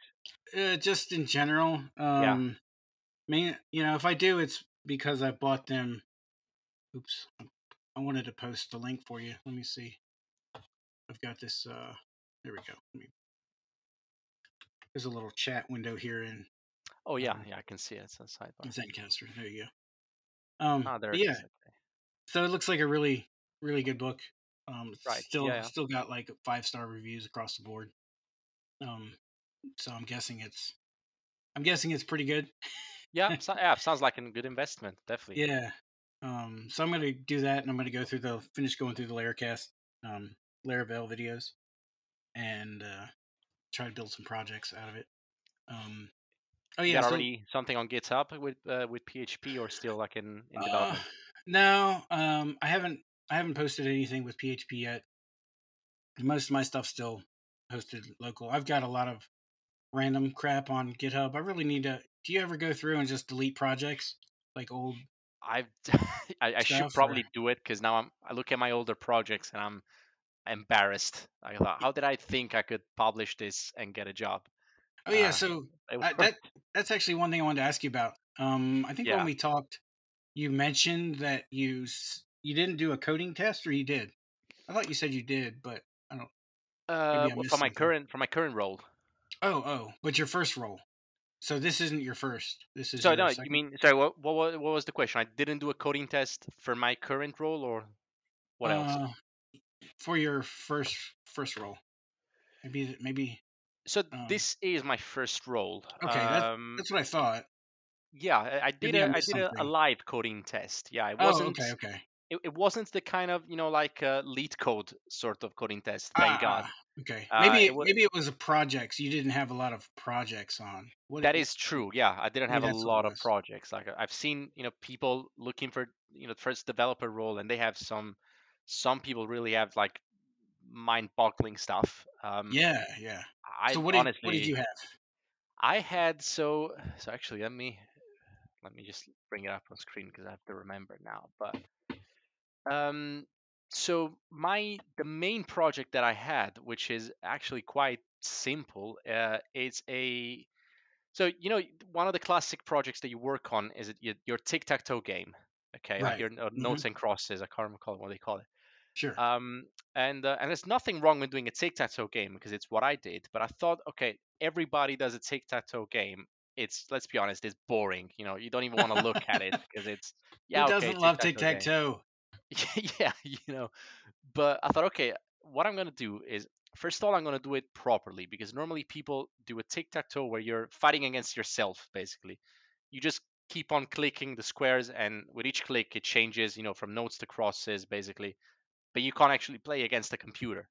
uh, just in general, um, main you know if I do, it's because I bought them. Oops, I wanted to post the link for you. Let me see. I've got this. Uh, there we go. Let me, there's a little chat window here in Oh yeah, um, yeah, I can see it. It's a sidebar. Zencastr. There you go. Um, Ah, there it yeah. Okay. so it looks like a really really good book um Right, still yeah, still got like five star reviews across the board um so i'm guessing it's i'm guessing it's pretty good Yeah, so, yeah, sounds like a good investment, definitely. yeah um so i'm gonna do that and i'm gonna go through the finish going through the Laracast um laravel videos and uh try to build some projects out of it um oh you yeah got so, already something on GitHub with uh, with PHP or still like in, in uh, development? no um i haven't i haven't posted anything with php yet most of my stuff's still hosted local i've got a lot of random crap on github i really need to do you ever go through and just delete projects like old I've I, I should probably or- do it because now I'm I look at my older projects and I'm embarrassed. I thought, how did I think I could publish this and get a job? oh yeah Uh, so I, that that's actually one thing i wanted to ask you about um i think Yeah. when we talked you mentioned that you you didn't do a coding test or you did i thought you said you did but i don't uh, well, for my current for my current role. oh oh but your first role so this isn't your first this is So your no, second? you mean sorry? What, what what was the question? I didn't do a coding test for my current role, or what else? Uh, for your first first role. Maybe maybe So um, this is my first role. Okay, that's- um, that's what I thought. yeah, I, did a I did a, a live coding test. Yeah, it Oh, wasn't Oh, okay, okay. It, it wasn't the kind of you know like uh, LeetCode sort of coding test. Thank God. Ah, Okay, Uh, maybe it it, wa- maybe it was a project. So you didn't have a lot of projects on. What That is true. Yeah, I didn't have a that's what it lot of projects. Like I've seen, you know, people looking for, you know, first developer role, and they have some. Some people really have like mind-boggling stuff. Um, Yeah, yeah. I so what did honestly, what did you have? I had so so actually let me let me just bring it up on screen because I have to remember now. But um, so my the main project that I had, which is actually quite simple, uh, it's a so you know one of the classic projects that you work on is it your, your tic tac toe game. Okay, like Right. your uh, noughts and crosses. I can't recall what they call it. Sure. Um, and uh, and there's nothing wrong with doing a tic tac toe game because it's what I did. But I thought, okay, everybody does a tic tac toe game. it's let's be honest, it's boring. You know, you don't even want to look at it because it's yeah. Who doesn't love tic tic-tac-toe tac toe? yeah, you know. But I thought, okay, what I'm gonna do is first of all, I'm gonna do it properly because normally people do a tic tac toe where you're fighting against yourself, basically. You just keep on clicking the squares, and with each click, it changes, you know, from noughts to crosses, basically. But you can't actually play against the computer.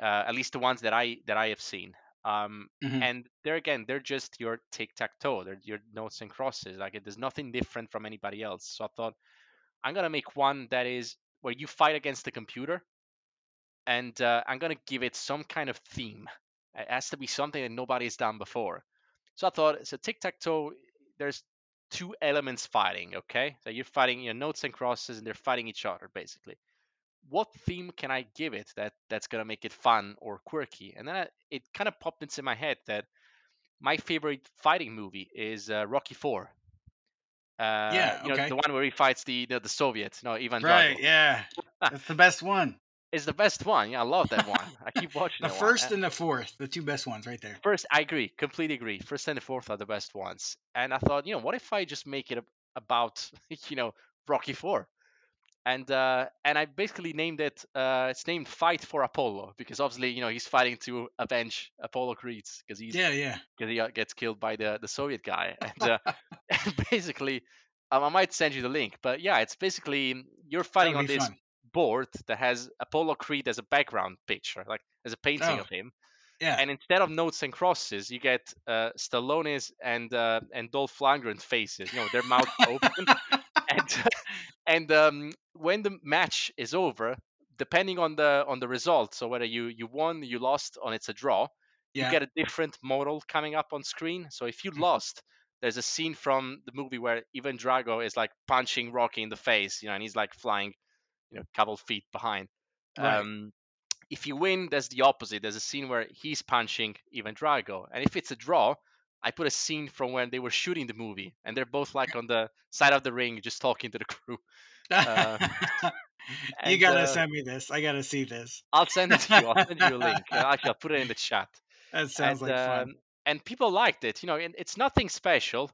Uh, at least the ones that I that I have seen. Um, Mhm. and there again, they're just your tic tac toe. They're your noughts and crosses. Like it, there's nothing different from anybody else. So I thought I'm gonna make one that is where you fight against the computer, and uh, I'm gonna give it some kind of theme. It has to be something that nobody's done before. So I thought, so tic tac toe. There's two elements fighting. Okay, so you're fighting your noughts and crosses, and they're fighting each other basically. What theme can I give it that that's gonna make it fun or quirky? And then I, it kind of popped into my head that my favorite fighting movie is uh, Rocky Four. Uh, Yeah, you know, the one where he fights the the, the Soviets, no, Ivan Right, Drago. yeah. That's the best one. It's the best one. Yeah, I love that one. I keep watching The that first one. And the fourth, the two best ones right there. First, I agree, completely agree. First and the fourth are the best ones. And I thought, you know, what if I just make it about, you know, Rocky Four? And uh, and I basically named it. Uh, it's named Fight for Apollo because obviously, you know, he's fighting to avenge Apollo Creed because he's Yeah, yeah. because he uh, gets killed by the the Soviet guy. And, uh, and basically, um, I might send you the link, but yeah, it's basically you're fighting on this fun. board that has Apollo Creed as a background picture, like as a painting Oh. of him. Yeah. And instead of noughts and crosses, you get uh, Stallone's and uh, and Dolph Lundgren's faces. You know, their mouths open, and and um, when the match is over, depending on the on the result, so whether you you won, you lost, or it's a draw, yeah. you get a different model coming up on screen. So if you Mhm. lost, there's a scene from the movie where Ivan Drago is like punching Rocky in the face, you know, and he's like flying, you know, a couple feet behind. Right. Um, if you win, there's the opposite. There's a scene where he's punching Ivan Drago, and if it's a draw, I put a scene from when they were shooting the movie, and they're both like on the side of the ring, just talking to the crew. uh, you and, gotta uh, send me this. I gotta see this. I'll send it to you. I'll send you a link. Actually, I'll put it in the chat. That sounds and like fun. um, and people liked it. You know, and it's nothing special,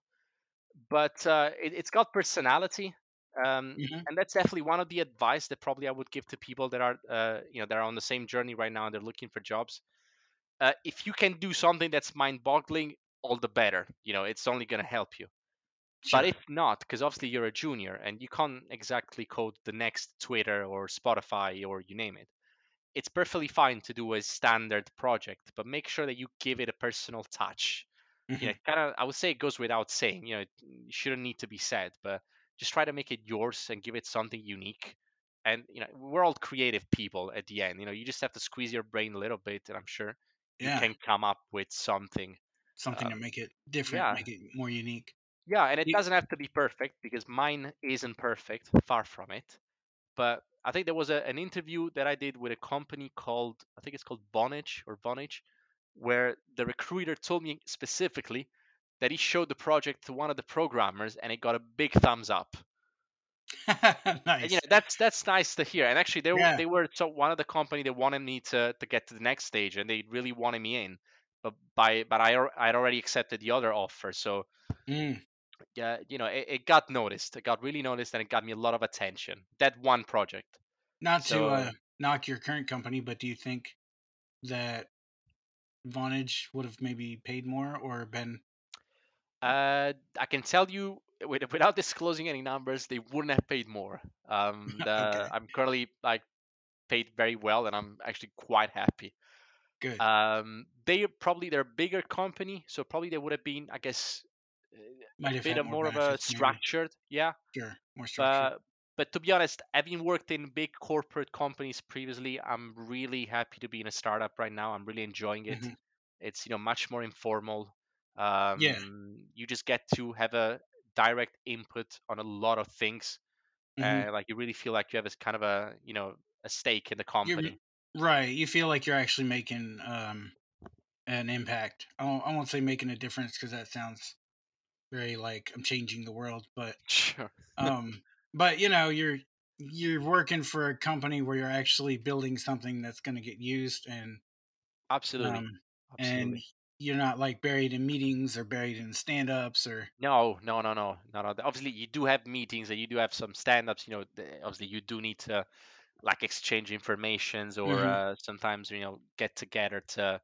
but uh, it, it's got personality. Um, Mhm. and that's definitely one of the advice that probably I would give to people that are, uh, you know, that are on the same journey right now and they're looking for jobs. Uh, if you can do something that's mind-boggling, all the better. You know, it's only going to help you. Sure. But if not, because obviously you're a junior and you can't exactly code the next Twitter or Spotify or you name it, it's perfectly fine to do a standard project, but make sure that you give it a personal touch. Mhm. You know, kind of, I would say it goes without saying. You know, it shouldn't need to be said, but just try to make it yours and give it something unique. And you know, we're all creative people at the end. You know, you just have to squeeze your brain a little bit, and I'm sure you can come up with something Something to um, make it different, yeah. make it more unique. Yeah, and it You- doesn't have to be perfect because mine isn't perfect, far from it. But I think there was a, an interview that I did with a company called, I think it's called Vonage or Vonage, where the recruiter told me specifically that he showed the project to one of the programmers and it got a big thumbs up. And, nice. you know, that's that's nice to hear. And actually, they were Yeah. they were so one of the company that wanted me to to get to the next stage, and they really wanted me in. But by but I I'd already accepted the other offer, so Mm. yeah, you know, it, it got noticed. It got really noticed, and it got me a lot of attention. That one project. Not So- to uh, knock your current company, but do you think that Vonage would have maybe paid more or been? Uh, I can tell you without disclosing any numbers, they wouldn't have paid more. Um, the, Okay. I'm currently like paid very well, and I'm actually quite happy. Good. Um, they probably they're a bigger company, so probably they would have been, I guess, Might a bit of more of a benefits, maybe. structured, yeah. Sure, more structured. But but to be honest, having worked in big corporate companies previously, I'm really happy to be in a startup right now. I'm really enjoying it. Mhm. It's you know much more informal. Um, Yeah. You just get to have a direct input on a lot of things. Mhm. Uh, like you really feel like you have this kind of a you know a stake in the company. Right. You feel like you're actually making um, an impact. I won't, I won't say making a difference because that sounds very like I'm changing the world, but Sure. um, but you know you're you're working for a company where you're actually building something that's going to get used and Absolutely. um, Absolutely. and you're not like buried in meetings or buried in stand-ups or No, no, no, no, no, no. Obviously, you do have meetings and you do have some stand-ups. You know, obviously, you do need to like exchange informations or Mhm. uh, sometimes you know get together to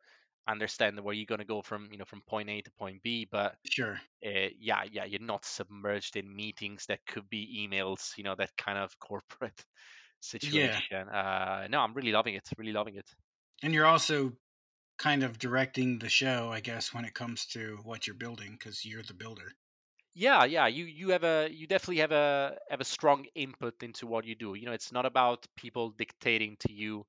understand where you're gonna go from you know from point A to point B. But sure. uh, yeah, yeah, you're not submerged in meetings that could be emails. You know, that kind of corporate Yeah. situation. Uh, no, I'm really loving it. Really loving it. And you're also kind of directing the show, I guess, when it comes to what you're building because you're the builder. Yeah, yeah, you you have a you definitely have a have a strong input into what you do. You know, it's not about people dictating to you.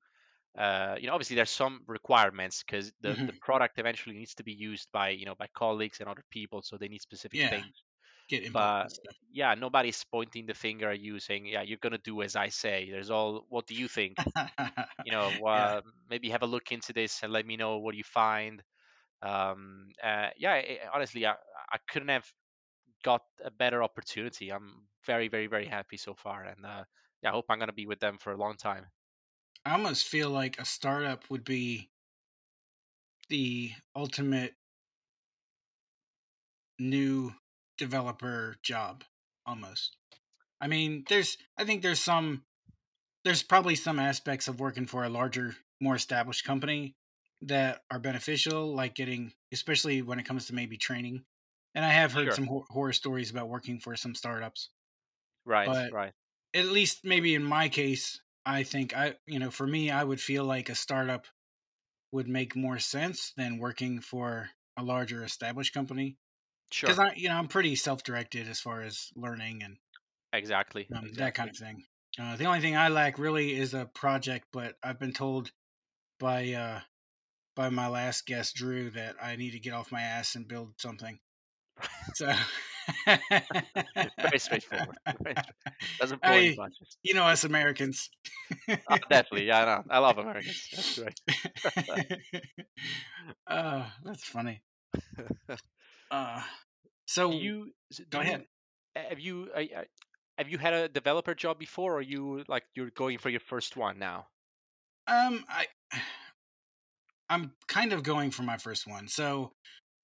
Uh, you know, obviously there's some requirements because the the Mhm. product eventually needs to be used by you know by colleagues and other people, so they need specific Yeah. things. Get But yeah, nobody's pointing the finger at you saying, yeah, you're gonna do as I say. There's all, what do you think? You know, yeah. uh, maybe have a look into this and let me know what you find. Um, uh, yeah, i honestly, I, I couldn't have got a better opportunity. I'm very, very, very happy so far, and uh, yeah, I hope I'm gonna be with them for a long time. I almost feel like a startup would be the ultimate new developer job almost. I mean, there's I think there's some there's probably some aspects of working for a larger, more established company that are beneficial, like getting especially when it comes to maybe training. And I have heard Sure. some hor- horror stories about working for some startups, Right, but right. at least maybe in my case, I think I, you know, for me, I would feel like a startup would make more sense than working for a larger established company Sure. because I, you know, I'm pretty self-directed as far as learning and Exactly. um, exactly. that kind of thing. Uh, the only thing I lack really is a project, but I've been told by uh, by my last guest, Drew, that I need to get off my ass and build something. So Very straightforward. Very straight- Doesn't I, punches. you know, us Americans. Oh, definitely. Yeah, I know. I love Americans. That's right. uh, that's funny. Uh, so Do you go you ahead. have you uh, have you had a developer job before, or you like you're going for your first one now? Um, I I'm kind of going for my first one. So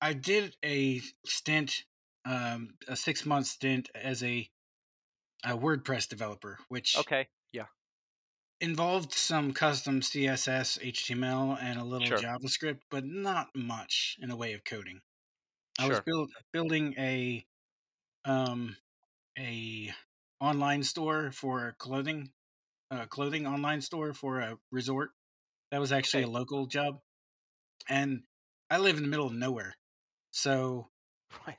I did a stint, um, a six month stint as a, a WordPress developer, which Okay. Yeah. involved some custom CSS, HTML, and a little Sure. JavaScript, but not much in the way of coding. I was build, building a um a online store for clothing uh, clothing online store for a resort. That was actually Okay. a local job, and I live in the middle of nowhere, so Right.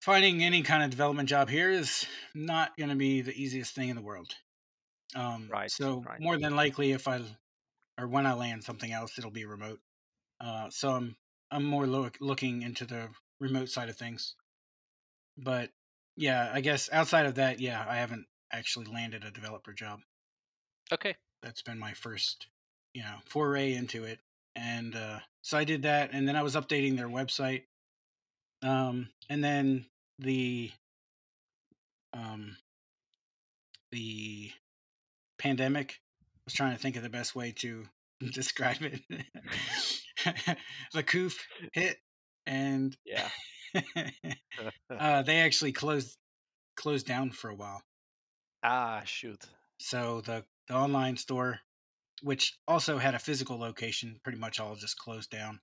finding any kind of development job here is not going to be the easiest thing in the world. Um, Right. so Right. more than likely, if I or when I land something else, it'll be remote. Uh, so I'm I'm more look, looking into the remote side of things. But yeah, I guess outside of that, yeah, I haven't actually landed a developer job. Okay. That's been my first, you know, foray into it. And uh, so I did that, and then I was updating their website. Um, and then the um, the pandemic. I was trying to think of the best way to describe it. the coof hit, and Yeah. uh, they actually closed closed down for a while. ah, shoot. So the the online store, which also had a physical location, pretty much all just closed down.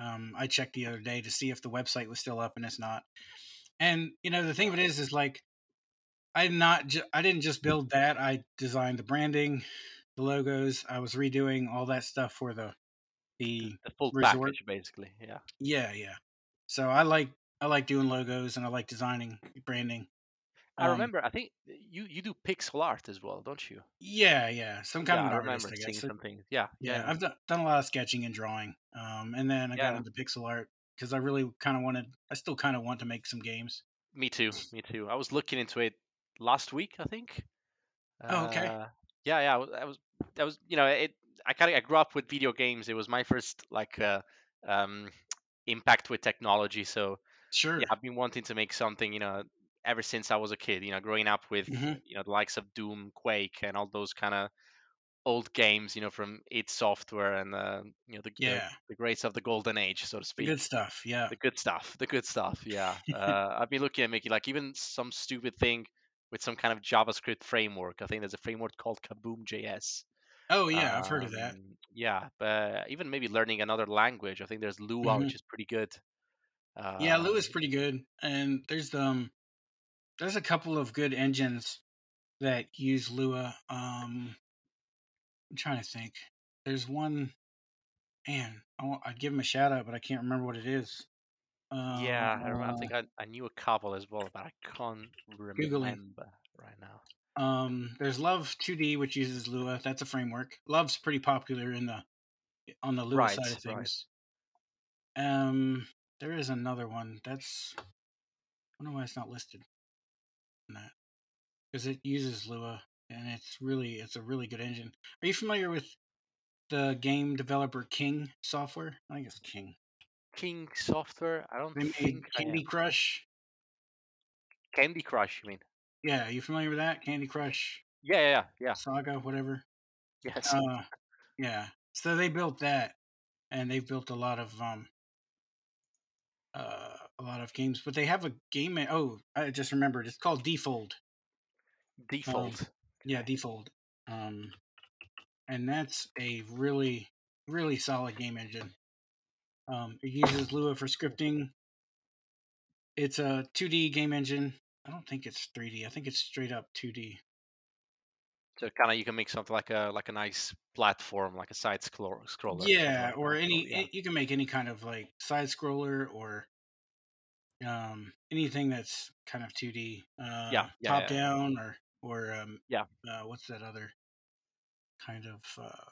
Um, I checked the other day to see if the website was still up, and it's not. And you know the thing of it is, is like I not ju- I didn't just build that. I designed the branding, the logos. I was redoing all that stuff for the the The full resort. package, basically. Yeah. Yeah, yeah. So I like I like doing logos and I like designing branding. I Um, remember. I think you you do pixel art as well, don't you? Yeah, yeah. Some kind Yeah, of I artist, remember I seeing guess. So, some. Yeah. yeah, Yeah. I've done, done a lot of sketching and drawing. Um, and then I got into pixel art because I really kind of wanted. I still kind of want to make some games. Me too. Me too. I was looking into it last week. I think. Oh, okay. Uh, yeah, yeah. I was, I was, I was, you know, it. I kind of, I grew up with video games. It was my first like uh, um, impact with technology. So Sure. yeah, I've been wanting to make something, you know, ever since I was a kid. You know, growing up with Mhm. you know the likes of Doom, Quake, and all those kind of old games, you know, from id Software and uh, you know the, Yeah. the the greats of the golden age, so to The speak. good stuff. Yeah. The good stuff. The good stuff. Yeah. uh, I've been looking at making like even some stupid thing with some kind of JavaScript framework. I think there's a framework called Kaboom JS. Oh yeah, I've heard of that. Um, yeah, but even maybe learning another language. I think there's Lua, Mhm. which is pretty good. Yeah, Lua Um, is pretty good, and there's um there's a couple of good engines that use Lua. Um, I'm trying to think. There's one, man. I I'd give him a shout out, but I can't remember what it is. yeah, I, remember, I Uh, think I, I knew a couple as well, but I can't remember right now. Um, there's Love 2D, which uses Lua. That's a framework. Love's pretty popular in the on the Lua Right, side of right. things. Um, there is another one. That's I wonder why it's not listed that because it uses Lua and it's really it's a really good engine. Are you familiar with the game developer King Software? I think it's King. King Software. I don't They made think Candy. Crush. Candy Crush. You mean? Yeah, you familiar with that? Candy Crush Yeah, yeah, yeah. yeah. Saga, whatever. Yes. Uh, yeah. So they built that, and they've built a lot of um, uh, a lot of games. But they have a game. Oh, I just remembered. It's called Defold. Default. Yeah, Defold. Um, and that's a really, really solid game engine. Um, it uses Lua for scripting. It's a 2D game engine. I don't think it's 3D. I think it's straight up 2D. So kind of you can make something like a like a nice platform, like a side scroll scroller. Yeah, or any yeah. you can make any kind of like side scroller or um anything that's kind of 2D. Uh yeah, top yeah. down or or um Yeah. uh what's that other kind of uh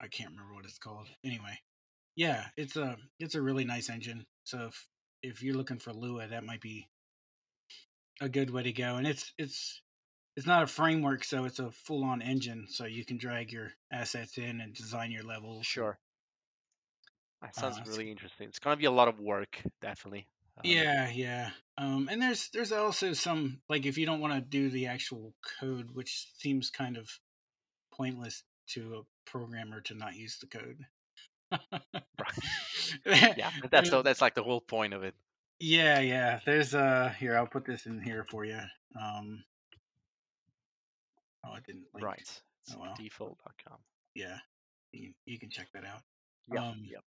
I can't remember what it's called. Anyway. Yeah, it's a it's a really nice engine. So if if you're looking for Lua, that might be a good way to go. And it's it's it's not a framework, so it's a full on engine, so you can drag your assets in and design your levels. Sure. That sounds Uh, really interesting. It's gonna be a lot of work, definitely. Um, Yeah, yeah. Um, and there's there's also some like if you don't want to do the actual code, which seems kind of pointless to a programmer to not use the code. Yeah, but that's the, that's like the whole point of it. yeah, yeah. There's uh here I'll put this in here for you. Um, oh, I didn't link. Right. It's Oh, well. defold.com. Yeah, you, you can check that out. Yeah. Um, yep.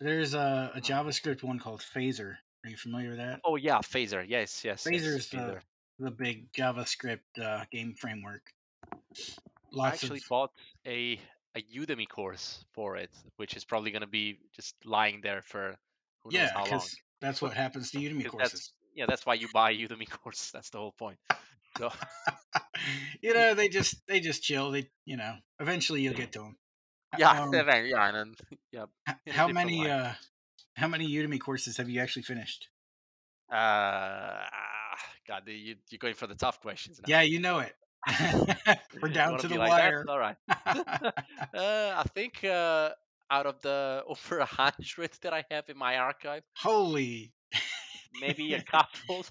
There's a, a JavaScript one called Phaser. Are you familiar with that? Oh yeah, Phaser. Yes, yes. yes, Phaser's the Phaser. the big JavaScript uh, game framework. I Lots actually of bought a a Udemy course for it, which is probably gonna be just lying there for who knows yeah, how long. because that's what happens to Udemy courses. That's, yeah, that's why you buy a Udemy course. That's the whole point. So you know, they just they just chill. They you know, eventually you'll get to them. yeah, Um, then- yeah, and then yeah. h- in a how many uh how many Udemy courses have you actually finished? Uh, God, you you're going for the tough questions now. Yeah, you know it. We're down wanna the like that? wire. All right. uh, I think uh, out of the over a hundred that I have in my archive, Holy. maybe a couple.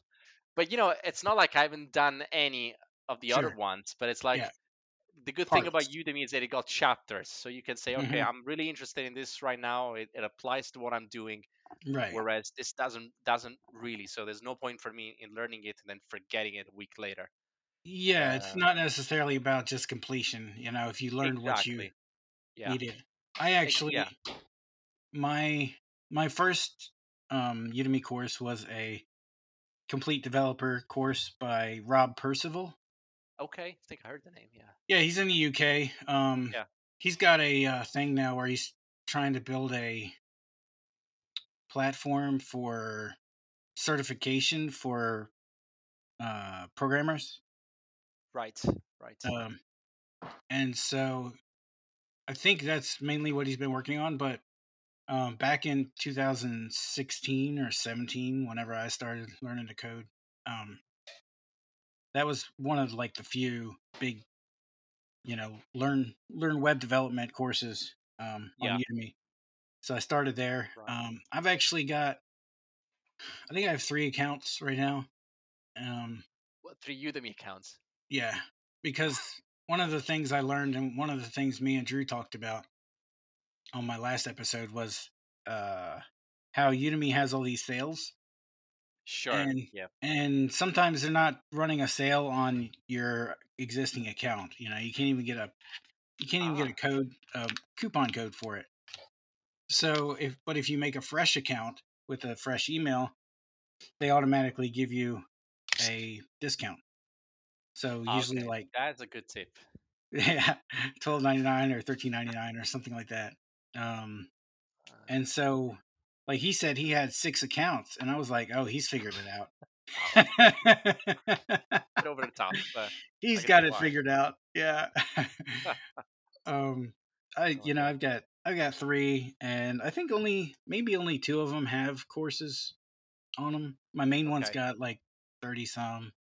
But you know, it's not like I haven't done any of the other ones. But it's like Yeah. The good thing about Udemy is that it got chapters, so you can say, okay, Mhm. I'm really interested in this right now. It, it applies to what I'm doing. Right. Whereas this doesn't doesn't really. So there's no point for me in learning it and then forgetting it a week later. Yeah, it's Um, not necessarily about just completion. You know, if you learned what you. Yeah. needed. I actually yeah. my my first um Udemy course was a complete developer course by Rob Percival. Okay. I think I heard the name. Yeah. Yeah, he's in the UK. Um Yeah. he's got a uh, thing now where he's trying to build a platform for certification for uh programmers. Right. Right. Um, and so I think that's mainly what he's been working on. But um, back in 2016 or 17, whenever I started learning to code, um, that was one of like the few big, you know, learn learn web development courses um, Yeah. on Udemy. So I started there. Right. Um, I've actually got, I think I have three accounts right now. Um, What three Udemy accounts? yeah, because one of the things I learned, and one of the things me and Drew talked about on my last episode was uh, how Udemy has all these sales, Sure. and yeah. and sometimes they're not running a sale on your existing account. You know, you can't even get a you can't even get Ah. a code a coupon code for it. So if but if you make a fresh account with a fresh email, they automatically give you a discount. So usually Okay, like That's a good tip. yeah, twelve ninety nine or thirteen ninety nine or something like that. Um, Uh, and so, like he said, he had six accounts, and I was like, oh, he's figured it out. over the top. But he's got it figured out. Yeah. um, I you know. I've got I've got three, and I think only maybe only two of them have courses on them. My main one's got like thirty some,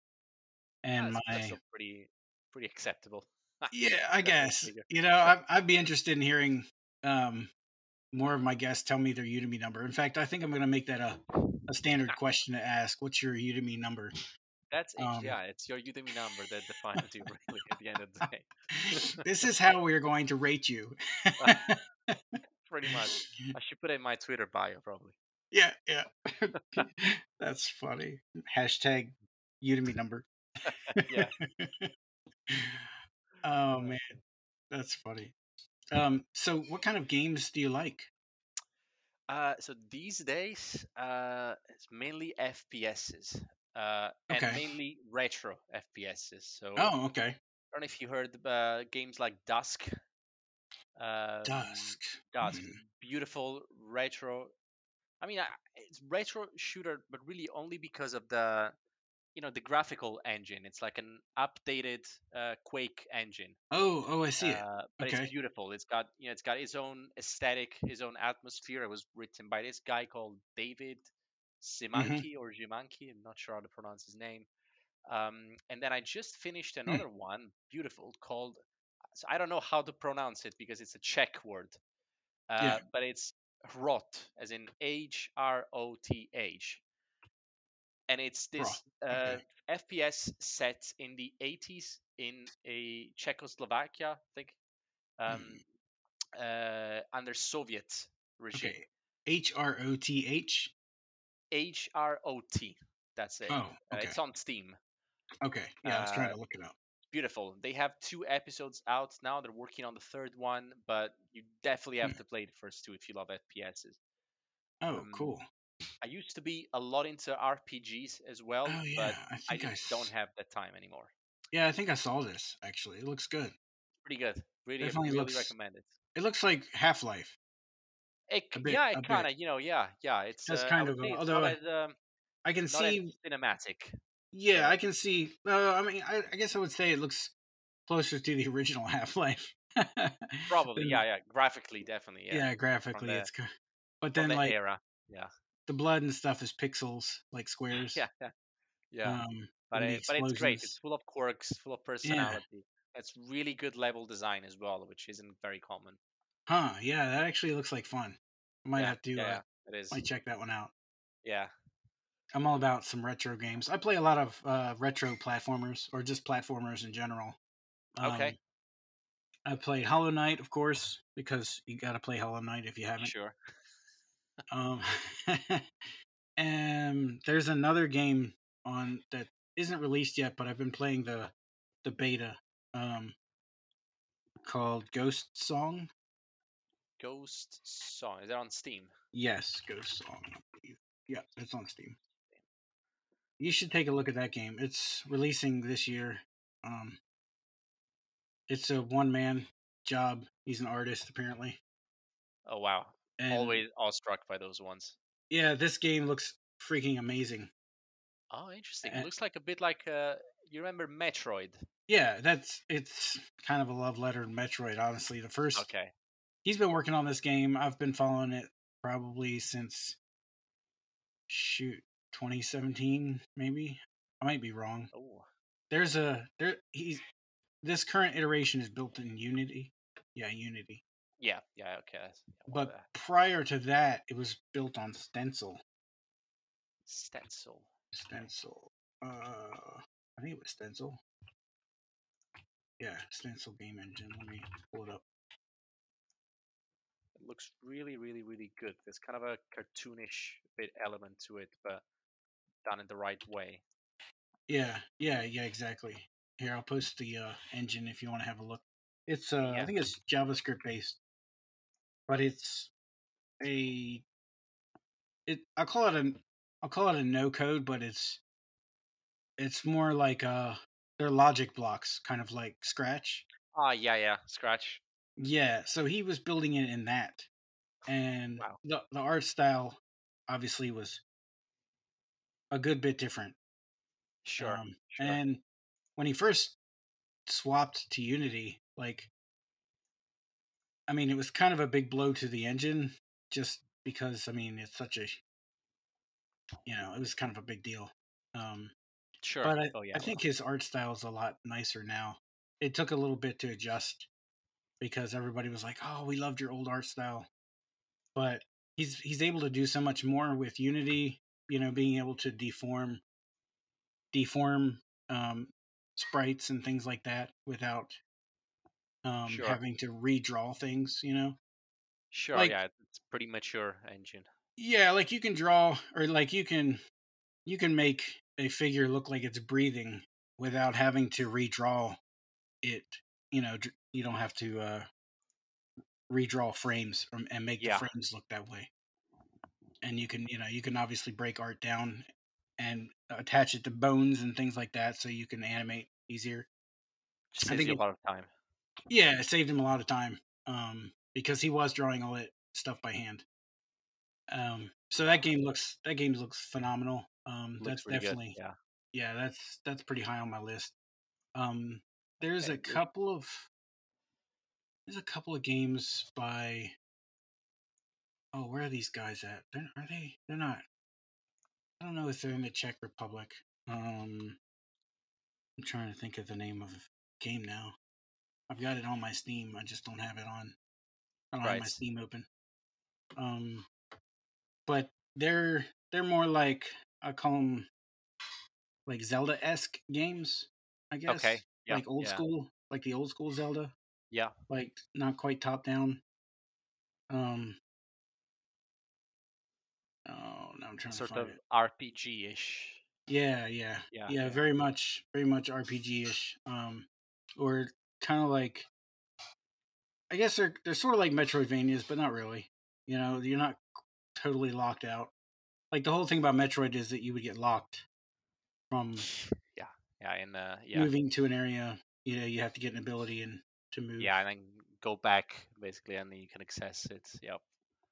and that's, my that's pretty pretty acceptable. Yeah, I guess. You know, I, I'd be interested in hearing um, more of my guests tell me their Udemy number. In fact, I think I'm going to make that a, a standard question to ask. What's your Udemy number? That's. Um, yeah, it's your Udemy number that defines you really at the end of the day. this is how we're going to rate you. Pretty much. I should put it in my Twitter bio probably. yeah, yeah. That's funny. Hashtag Udemy number. Yeah. oh, man. That's funny. Um, so, what kind of games do you like? Uh, so these days, uh, it's mainly FPSs. Uh, and Okay. mainly retro FPSs. So Oh, okay. I don't know if you heard uh, games like Dusk. Um, Dusk. Dusk, Hmm. beautiful retro. I mean, I- it's retro shooter, but really only because of the, you know, the graphical engine. It's like an updated uh, Quake engine. Oh, oh, I see it. Uh, but Okay. it's beautiful. It's got, you know, it's got its own aesthetic, his own atmosphere. It was written by this guy called David Mm-hmm. Simanki or Zimanki. I'm not sure how to pronounce his name. Um, and then I just finished Hmm. another one, beautiful, called. So I don't know how to pronounce it because it's a Czech word. Uh, Yeah. But it's Hrot, as in H R O T H. And it's this uh. FPS set in the 80s in a Czechoslovakia, I think, um, uh, under Soviet regime. Okay. H R O T H. H R O T. That's it. Oh, Uh, okay. it's on Steam. Okay. Yeah, I was trying uh, to look it up. Beautiful. They have two episodes out now. They're working on the third one, but you definitely have Hmm. to play the first two if you love FPSs. Oh, um, cool. I used to be a lot into RPGs as well, Oh, yeah. but I I just don't have that time anymore. Yeah, I think I saw this actually. It looks good. Pretty good. Really, Definitely really looks- recommend it. It looks like Half Life. It, A c- bit- yeah, it kind of, you know, yeah, yeah. It's That's uh, kind of a- although as, um, I can see. cinematic. Yeah, yeah. I can see. Uh, I mean, I, I guess I would say it looks closer to the original Half Life. Probably, yeah, yeah. Graphically, definitely, Yeah, yeah. graphically, the- it's. ki- But then, the like era, yeah, the blood and stuff is pixels, like squares. yeah, yeah, yeah. Um, but it, but it's great. It's full of quirks, full of personality. It's really good level design as well, which isn't very common. Huh? Yeah, that actually looks like fun. I might yeah, have to. yeah, uh, it is. Might check that one out. Yeah, I'm all about some retro games. I play a lot of uh, retro platformers or just platformers in general. Okay. Um, I played Hollow Knight, of course, because you got to play Hollow Knight if you haven't. sure. Um, and there's another game on that isn't released yet, but I've been playing the the beta um, called Ghost Song. Ghost Song. Is that on Steam? Yes, Ghost Song. Yeah, it's on Steam. You should take a look at that game. It's releasing this year. Um, it's a one man job. He's an artist apparently. Oh wow. And Always awestruck by those ones. yeah, this game looks freaking amazing. Oh, interesting. Uh, It looks like a bit like uh, you remember Metroid. Yeah, that's it's kind of a love letter to Metroid. Honestly, the first Okay. he's been working on this game. I've been following it probably since shoot 2017, maybe. I might be wrong. Oh, There's a there he's this current iteration is built in Unity. Yeah, Unity. Yeah, yeah. Okay. yeah, But uh, prior to that, it was built on Stencyl. Stencyl. Stencyl. Uh, I think it was Stencyl. yeah, Stencyl Game Engine. Let me pull it up. It looks really, really, really good. There's kind of a cartoonish bit element to it, but done in the right way. Yeah, yeah, yeah, exactly. Here, I'll post the uh, engine if you want to have a look. It's uh, I think it's JavaScript based, but it's a it. I'll call it a I'll call it a no code, but it's it's more like uh, they're logic blocks, kind of like Scratch. Ah, yeah, yeah. Scratch. Yeah, so he was building it in that, and Wow. the the art style obviously was a good bit different. Sure. Um, sure. And when he first swapped to Unity, like, I mean, it was kind of a big blow to the engine, just because I mean it's such a, you know, it was kind of a big deal. Um, sure. but I, oh, yeah. I think his art style is a lot nicer now. It took a little bit to adjust because everybody was like, "Oh, we loved your old art style," but he's he's able to do so much more with Unity. You know, being able to deform, deform um, sprites and things like that without um, Sure. having to redraw things. You know, Sure. like- yeah. It's pretty mature engine. yeah, like you can draw or like you can you can make a figure look like it's breathing without having to redraw it. You know, you don't have to uh, redraw frames from, and make Yeah. the frames look that way. And you can, you know, you can obviously break art down and attach it to bones and things like that, so you can animate easier. Just I saves think you a lot of time. Yeah, it saved him a lot of time um, because he was drawing all that stuff by hand. Um, so that game looks that game looks phenomenal. Um, Looks that's definitely good. Yeah. yeah, that's that's pretty high on my list. Um, there's a couple of there's a couple of games by oh where are these guys at? They're, are they? They're not. I don't know if they're in the Czech Republic. Um, I'm trying to think of the name of the game now. I've got it on my Steam. I just don't have it on. I don't have my Steam open. Um, but they're they're more like I call them like Zelda esque games. I guess. Okay. Yeah. like old yeah. school, like the old school Zelda, Yeah. like not quite top down. Um. Oh, now I'm trying Sort to find of. RPG ish. Yeah, yeah, Yeah, yeah, yeah. very much, very much RPG ish. Um, or kind of like, I guess they're they're sort of like Metroidvanias, but not really. You know, you're not totally locked out. Like the whole thing about Metroid is that you would get locked from Yeah. Yeah. And uh, yeah. moving to an area. You know, you have to get an ability and to move. Yeah. And then go back basically, and then you can access it. Yeah.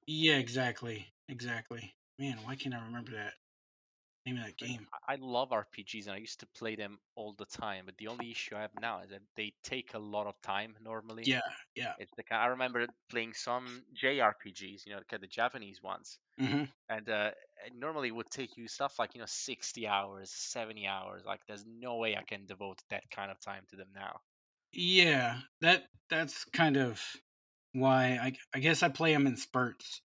Yeah, exactly, exactly. Man, why can't I remember that name of that game? I love RPGs and I used to play them all the time. But the only issue I have now is that they take a lot of time normally. Yeah, yeah. It's the kind I remember playing some JRPGs, you know, of the Japanese ones, hmm and uh, it normally would take you stuff like you know 60 hours, 70 hours. Like, there's no way I can devote that kind of time to them now. Yeah, that that's kind of why I I guess I play them in spurts.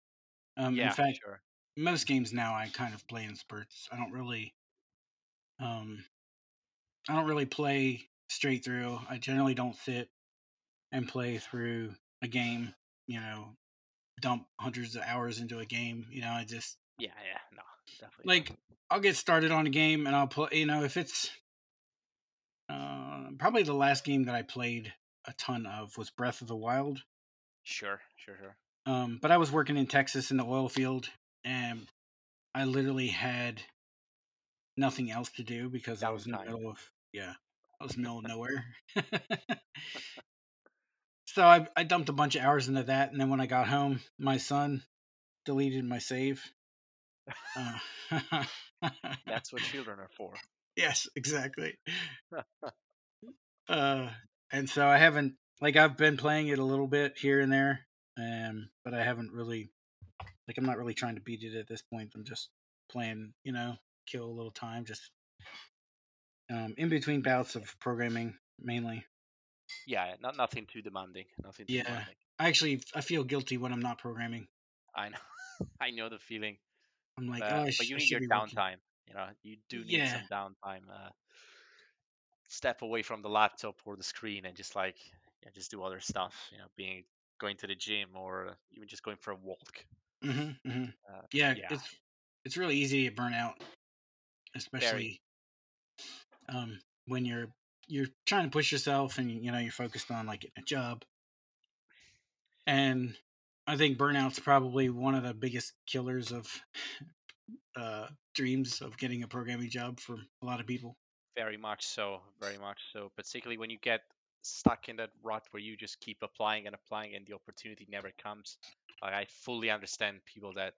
Um, yeah, in fact, sure. Most games now I kind of play in spurts. I don't really, um, I don't really play straight through. I generally don't sit and play through a game. You know, dump hundreds of hours into a game. You know, I just Yeah, yeah, no, definitely. like I'll get started on a game and I'll play. You know, if it's uh, probably the last game that I played a ton of was Breath of the Wild. sure, sure, sure. Um, but I was working in Texas in the oil field, and I literally had nothing else to do because I was in the middle of yeah, I was in the middle of nowhere. so I I dumped a bunch of hours into that, and then when I got home, my son deleted my save. Uh, That's what children are for. yes, exactly. uh, and so I haven't like I've been playing it a little bit here and there, um, but I haven't really like I'm not really trying to beat it at this point. I'm just playing, you know, kill a little time, just um, in between bouts of programming mainly. Yeah, not nothing too demanding. Nothing too Yeah. demanding. I actually I feel guilty when I'm not programming. I know. I know the feeling. I'm like, but, oh, I but you need your be working." downtime. You know, you do need Yeah. some downtime. Uh, step away from the laptop or the screen and just like yeah, just do other stuff. You know, being going to the gym or even just going for a walk. Mm-hmm, mm-hmm. Uh, Yeah, yeah. it's it's really easy to burn out, especially um, when you're you're trying to push yourself and you know you're focused on like getting a job. And I think burnout's probably one of the biggest killers of uh, dreams of getting a programming job for a lot of people. Very much so, very much so. Particularly when you get stuck in that rut where you just keep applying and applying and the opportunity never comes. Like I fully understand people that,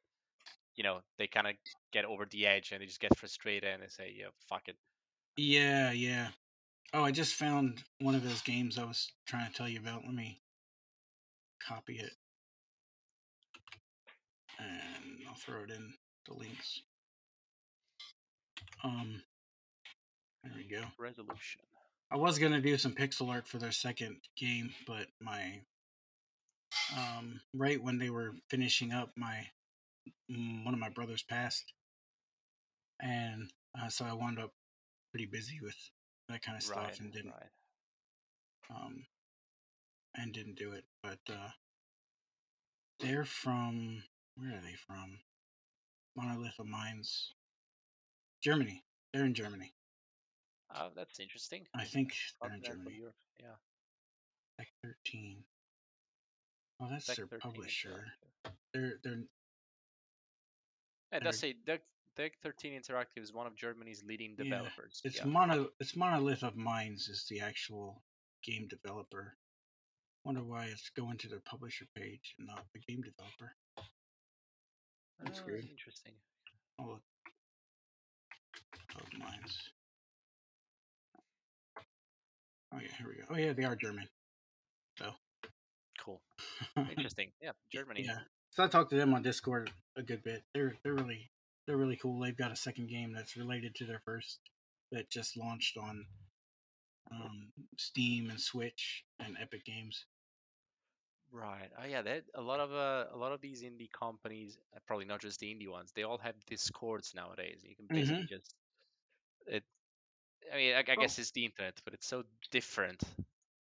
you know, they kind of get over the edge and they just get frustrated and they say, yeah, fuck it. Yeah, yeah. Oh, I just found one of those games I was trying to tell you about. Let me copy it. And I'll throw it in the links. Um there we go. Resolution. I was gonna do some pixel art for their second game, but my um right when they were finishing up my mm, one of my brothers passed. And uh, so I wound up pretty busy with that kind of stuff Right, and didn't right. um and didn't do it but uh they're from where are they from? Monolith of Minds. Germany. They're in germany Oh, that's interesting. i think they're in germany Europe. Yeah. Tech 13 oh that's Tech their 13 publisher they're they're does They're- say Deck, Deck 13 Interactive is one of Germany's leading Yeah, developers. it's yeah. mono it's Monolith of Minds is the actual game developer wonder why it's going to their publisher page and not the game developer that's Oh, weird. Interesting. I'll look of Minds oh yeah here we go oh yeah they are german So Cool. Interesting. Yeah, Germany. Yeah. So I talked to them on Discord a good bit. They're they're really they're really cool. They've got a second game that's related to their first that just launched on um, Steam and Switch and Epic Games. Right. Oh yeah, that a lot of uh, a lot of these indie companies, uh, probably not just the indie ones, they all have discords nowadays. You can basically just it. I mean, I, I Oh. guess it's the internet, but it's so different.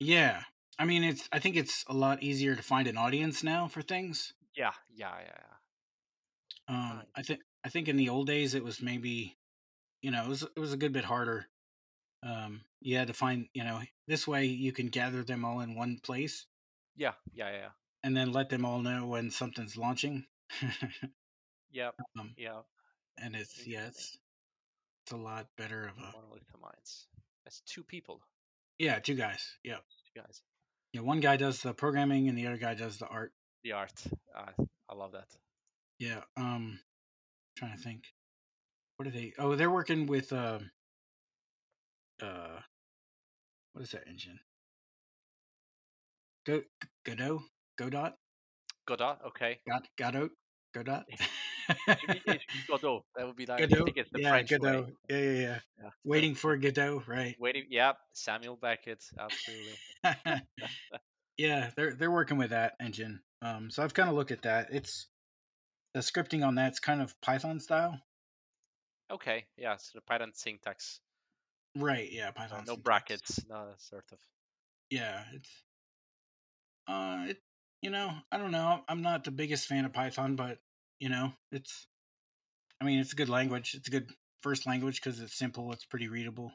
Yeah. I mean it's I think it's a lot easier to find an audience now for things. Yeah, yeah, yeah, yeah. Um, I think I think in the old days it was maybe, you know, it was it was a good bit harder. Um, you had to find, you know, this way you can gather them all in one place Yeah, yeah, yeah, and then let them all know when something's launching. yeah, Um, yeah. and it's yeah, it's it's a lot better of a of Minds. That's two people, yeah, two guys. Yeah, two guys. yeah. One guy does the programming and the other guy does the art. The art, uh, I love that. Yeah. Um, trying to think. What are they? Oh, they're working with um. Uh, what is that engine? Go Godot Godot Godot, okay. God Godot Godot. You mean it's Godot. That would be like I think it's the yeah, French way. Yeah, yeah, yeah. Yeah. Waiting for Godot, right? Waiting. Yeah, Samuel Beckett. Absolutely. yeah, they're they're working with that engine. Um, so I've kind of looked at that. It's the scripting on that's kind of Python style, Okay. Yeah. So the Python syntax. right? Yeah, Python. no syntax. brackets. No sort of. Yeah, it's uh, it you know I don't know. I'm not the biggest fan of Python, but you know it's. I mean, it's a good language. It's a good first language because it's simple. It's pretty readable.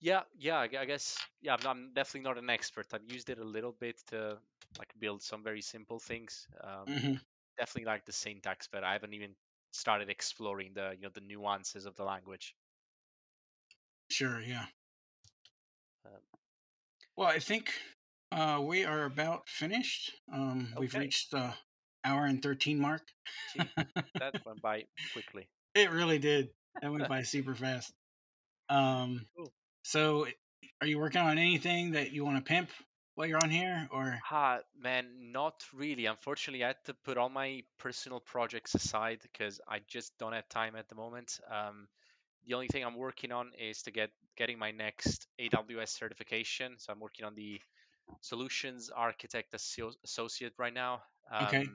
Yeah. Yeah. I guess. Yeah. I'm, I'm definitely not an expert. I've used it a little bit to like build some very simple things. Um, hmm Definitely like the syntax, but I haven't even started exploring the you know the nuances of the language. Sure. Yeah. Um, Well, I think uh, we are about finished. Um, We've reached the hour and thirteen mark. Gee, that went by quickly. It really did. That went by super fast. Um, Cool. so, are you working on anything that you want to pimp while you're on here, or Ha, man, not really. Unfortunately, I had to put all my personal projects aside because I just don't have time at the moment. Um, the only thing I'm working on is to get getting my next AWS certification. So I'm working on the solutions architect associate right now. Um, Okay.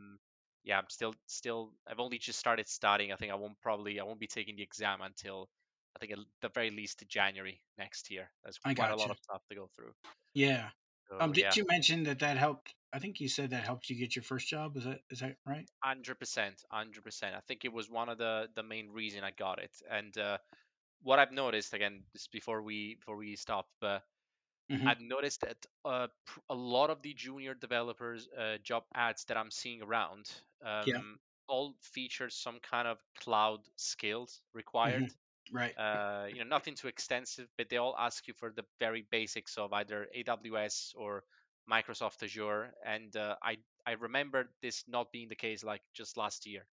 Yeah, I'm still still. I've only just started studying. I think I won't probably I won't be taking the exam until I think at the very least January next year. There's quite a lot of stuff to go through. Yeah. So Um, did yeah, you mention that that helped? I think you said that helped you get your first job. Is that is that right? hundred percent, hundred percent. I think it was one of the the main reason I got it. And uh, what I've noticed again, just before we before we stop, but hmm I've noticed that uh, a lot of the junior developers uh, job ads that I'm seeing around Yeah. um, all feature some kind of cloud skills required. hmm Right. Uh, you know, nothing too extensive, but they all ask you for the very basics of either AWS or Microsoft Azure. And uh, I I remember this not being the case like just last year.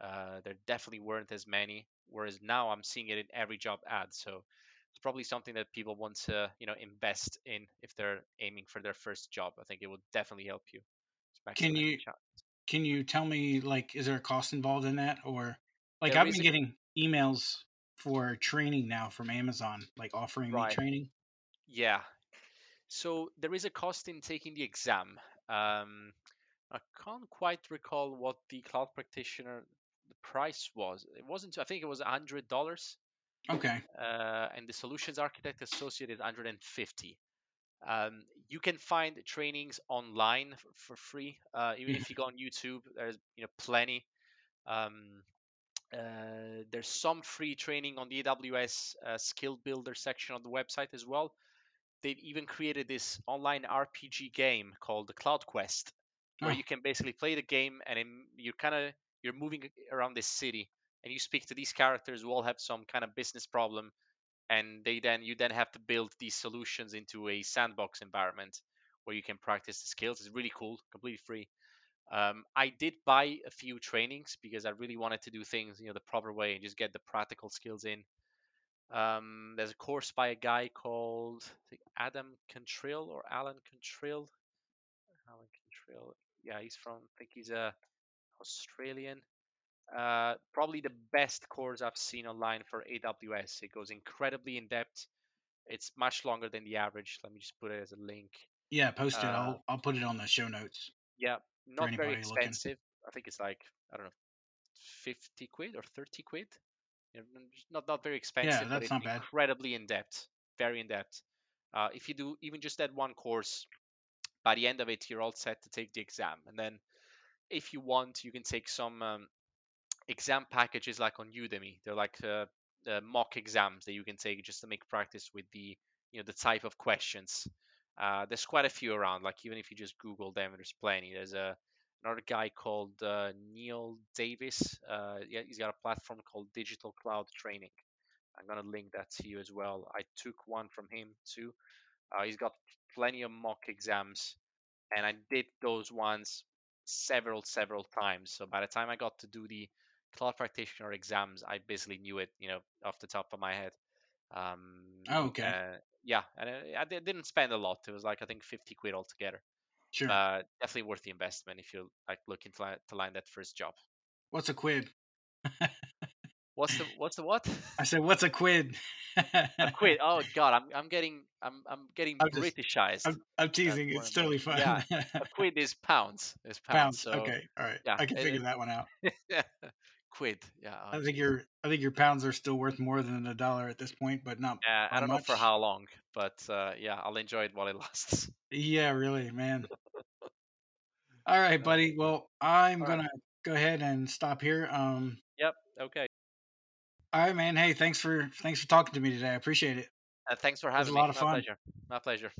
Uh, there definitely weren't as many, whereas now I'm seeing it in every job ad. So it's probably something that people want to you know invest in if they're aiming for their first job. I think it will definitely help you. Can you chat. can you tell me like is there a cost involved in that or like There I've been a getting emails for training now from Amazon like offering me training. yeah. So there is a cost in taking the exam. Um, I can't quite recall what the cloud practitioner the price was. It wasn't. I think it was a hundred dollars, Okay. uh, and the solutions architect associate is 150. Um, you can find trainings online f- for free. Uh, even Mhm. if you go on YouTube, there's you know plenty. Um, uh, there's some free training on the AWS uh, Skill Builder section on the website as well. They've even created this online RPG game called the Cloud Quest, where Oh, you can basically play the game and then you're kind of you're moving around this city and you speak to these characters who all have some kind of business problem and they then you then have to build these solutions into a sandbox environment where you can practice the skills. It's really cool, completely free. Um, I did buy a few trainings because I really wanted to do things you know the proper way and just get the practical skills in. Um, there's a course by a guy called Adam Cantrill or Alan Cantrill Alan Cantrill. Yeah, he's from I think he's a Australian. Uh, probably the best course I've seen online for AWS. It goes incredibly in depth. It's much longer than the average. Let me just put it as a link. yeah, post it. Uh, I'll I'll put it on the show notes yeah, not very anybody looking. expensive. I think it's like I don't know, 50 quid or 30 quid. You know, n- just not not very expensive, but that's not bad. incredibly in depth, very in depth. Uh, if you do even just that one course, by the end of it, you're all set to take the exam. And then, if you want, you can take some um, exam packages like on Udemy. They're like uh, uh, mock exams that you can take just to make practice with the you know the type of questions. Uh, there's quite a few around. Like even if you just Google them, there's plenty. There's a another guy called uh, Neal Davis. Uh, yeah, he's got a platform called Digital Cloud Training. I'm gonna link that to you as well. I took one from him too. Uh, he's got plenty of mock exams, and I did those ones several, several times. So by the time I got to do the cloud practitioner exams, I basically knew it, you know, off the top of my head. Um, Oh, okay. uh, yeah, and I, I didn't spend a lot. It was like I think 50 quid altogether. Sure. Uh, definitely worth the investment if you're like looking to, li- to land that first job. What's a quid? What's the what's the what? I said, what's a quid? A quid. Oh God, I'm I'm getting I'm I'm getting I'm just Britishized. I'm, I'm teasing. It's totally fine. Yeah, a quid is pounds. Is pounds. Pounds. So Okay. All right. yeah, I can it- figure it- that one out. quid. Yeah. I think your I think your pounds are still worth more than a dollar at this point, but not. Yeah, I don't know for how long, but uh, yeah, I'll enjoy it while it lasts. Yeah, really, man. All right, buddy. Well, I'm All right. gonna go ahead and stop here. Um. Yep. Okay. All right, man. Hey, thanks for thanks for talking to me today. I appreciate it. Uh, thanks for having was a having lot me. of My fun. pleasure.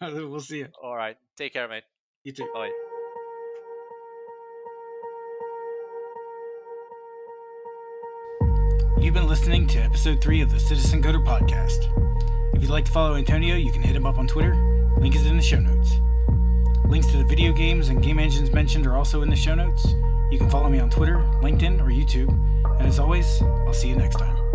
My pleasure. we'll see you. All right. Take care, mate. You too. Bye. You've been listening to episode three of the Citizen Coder podcast. If you'd like to follow Antonio, you can hit him up on Twitter. Link is in the show notes. Links to the video games and game engines mentioned are also in the show notes. You can follow me on Twitter, LinkedIn, or YouTube. And as always, I'll see you next time.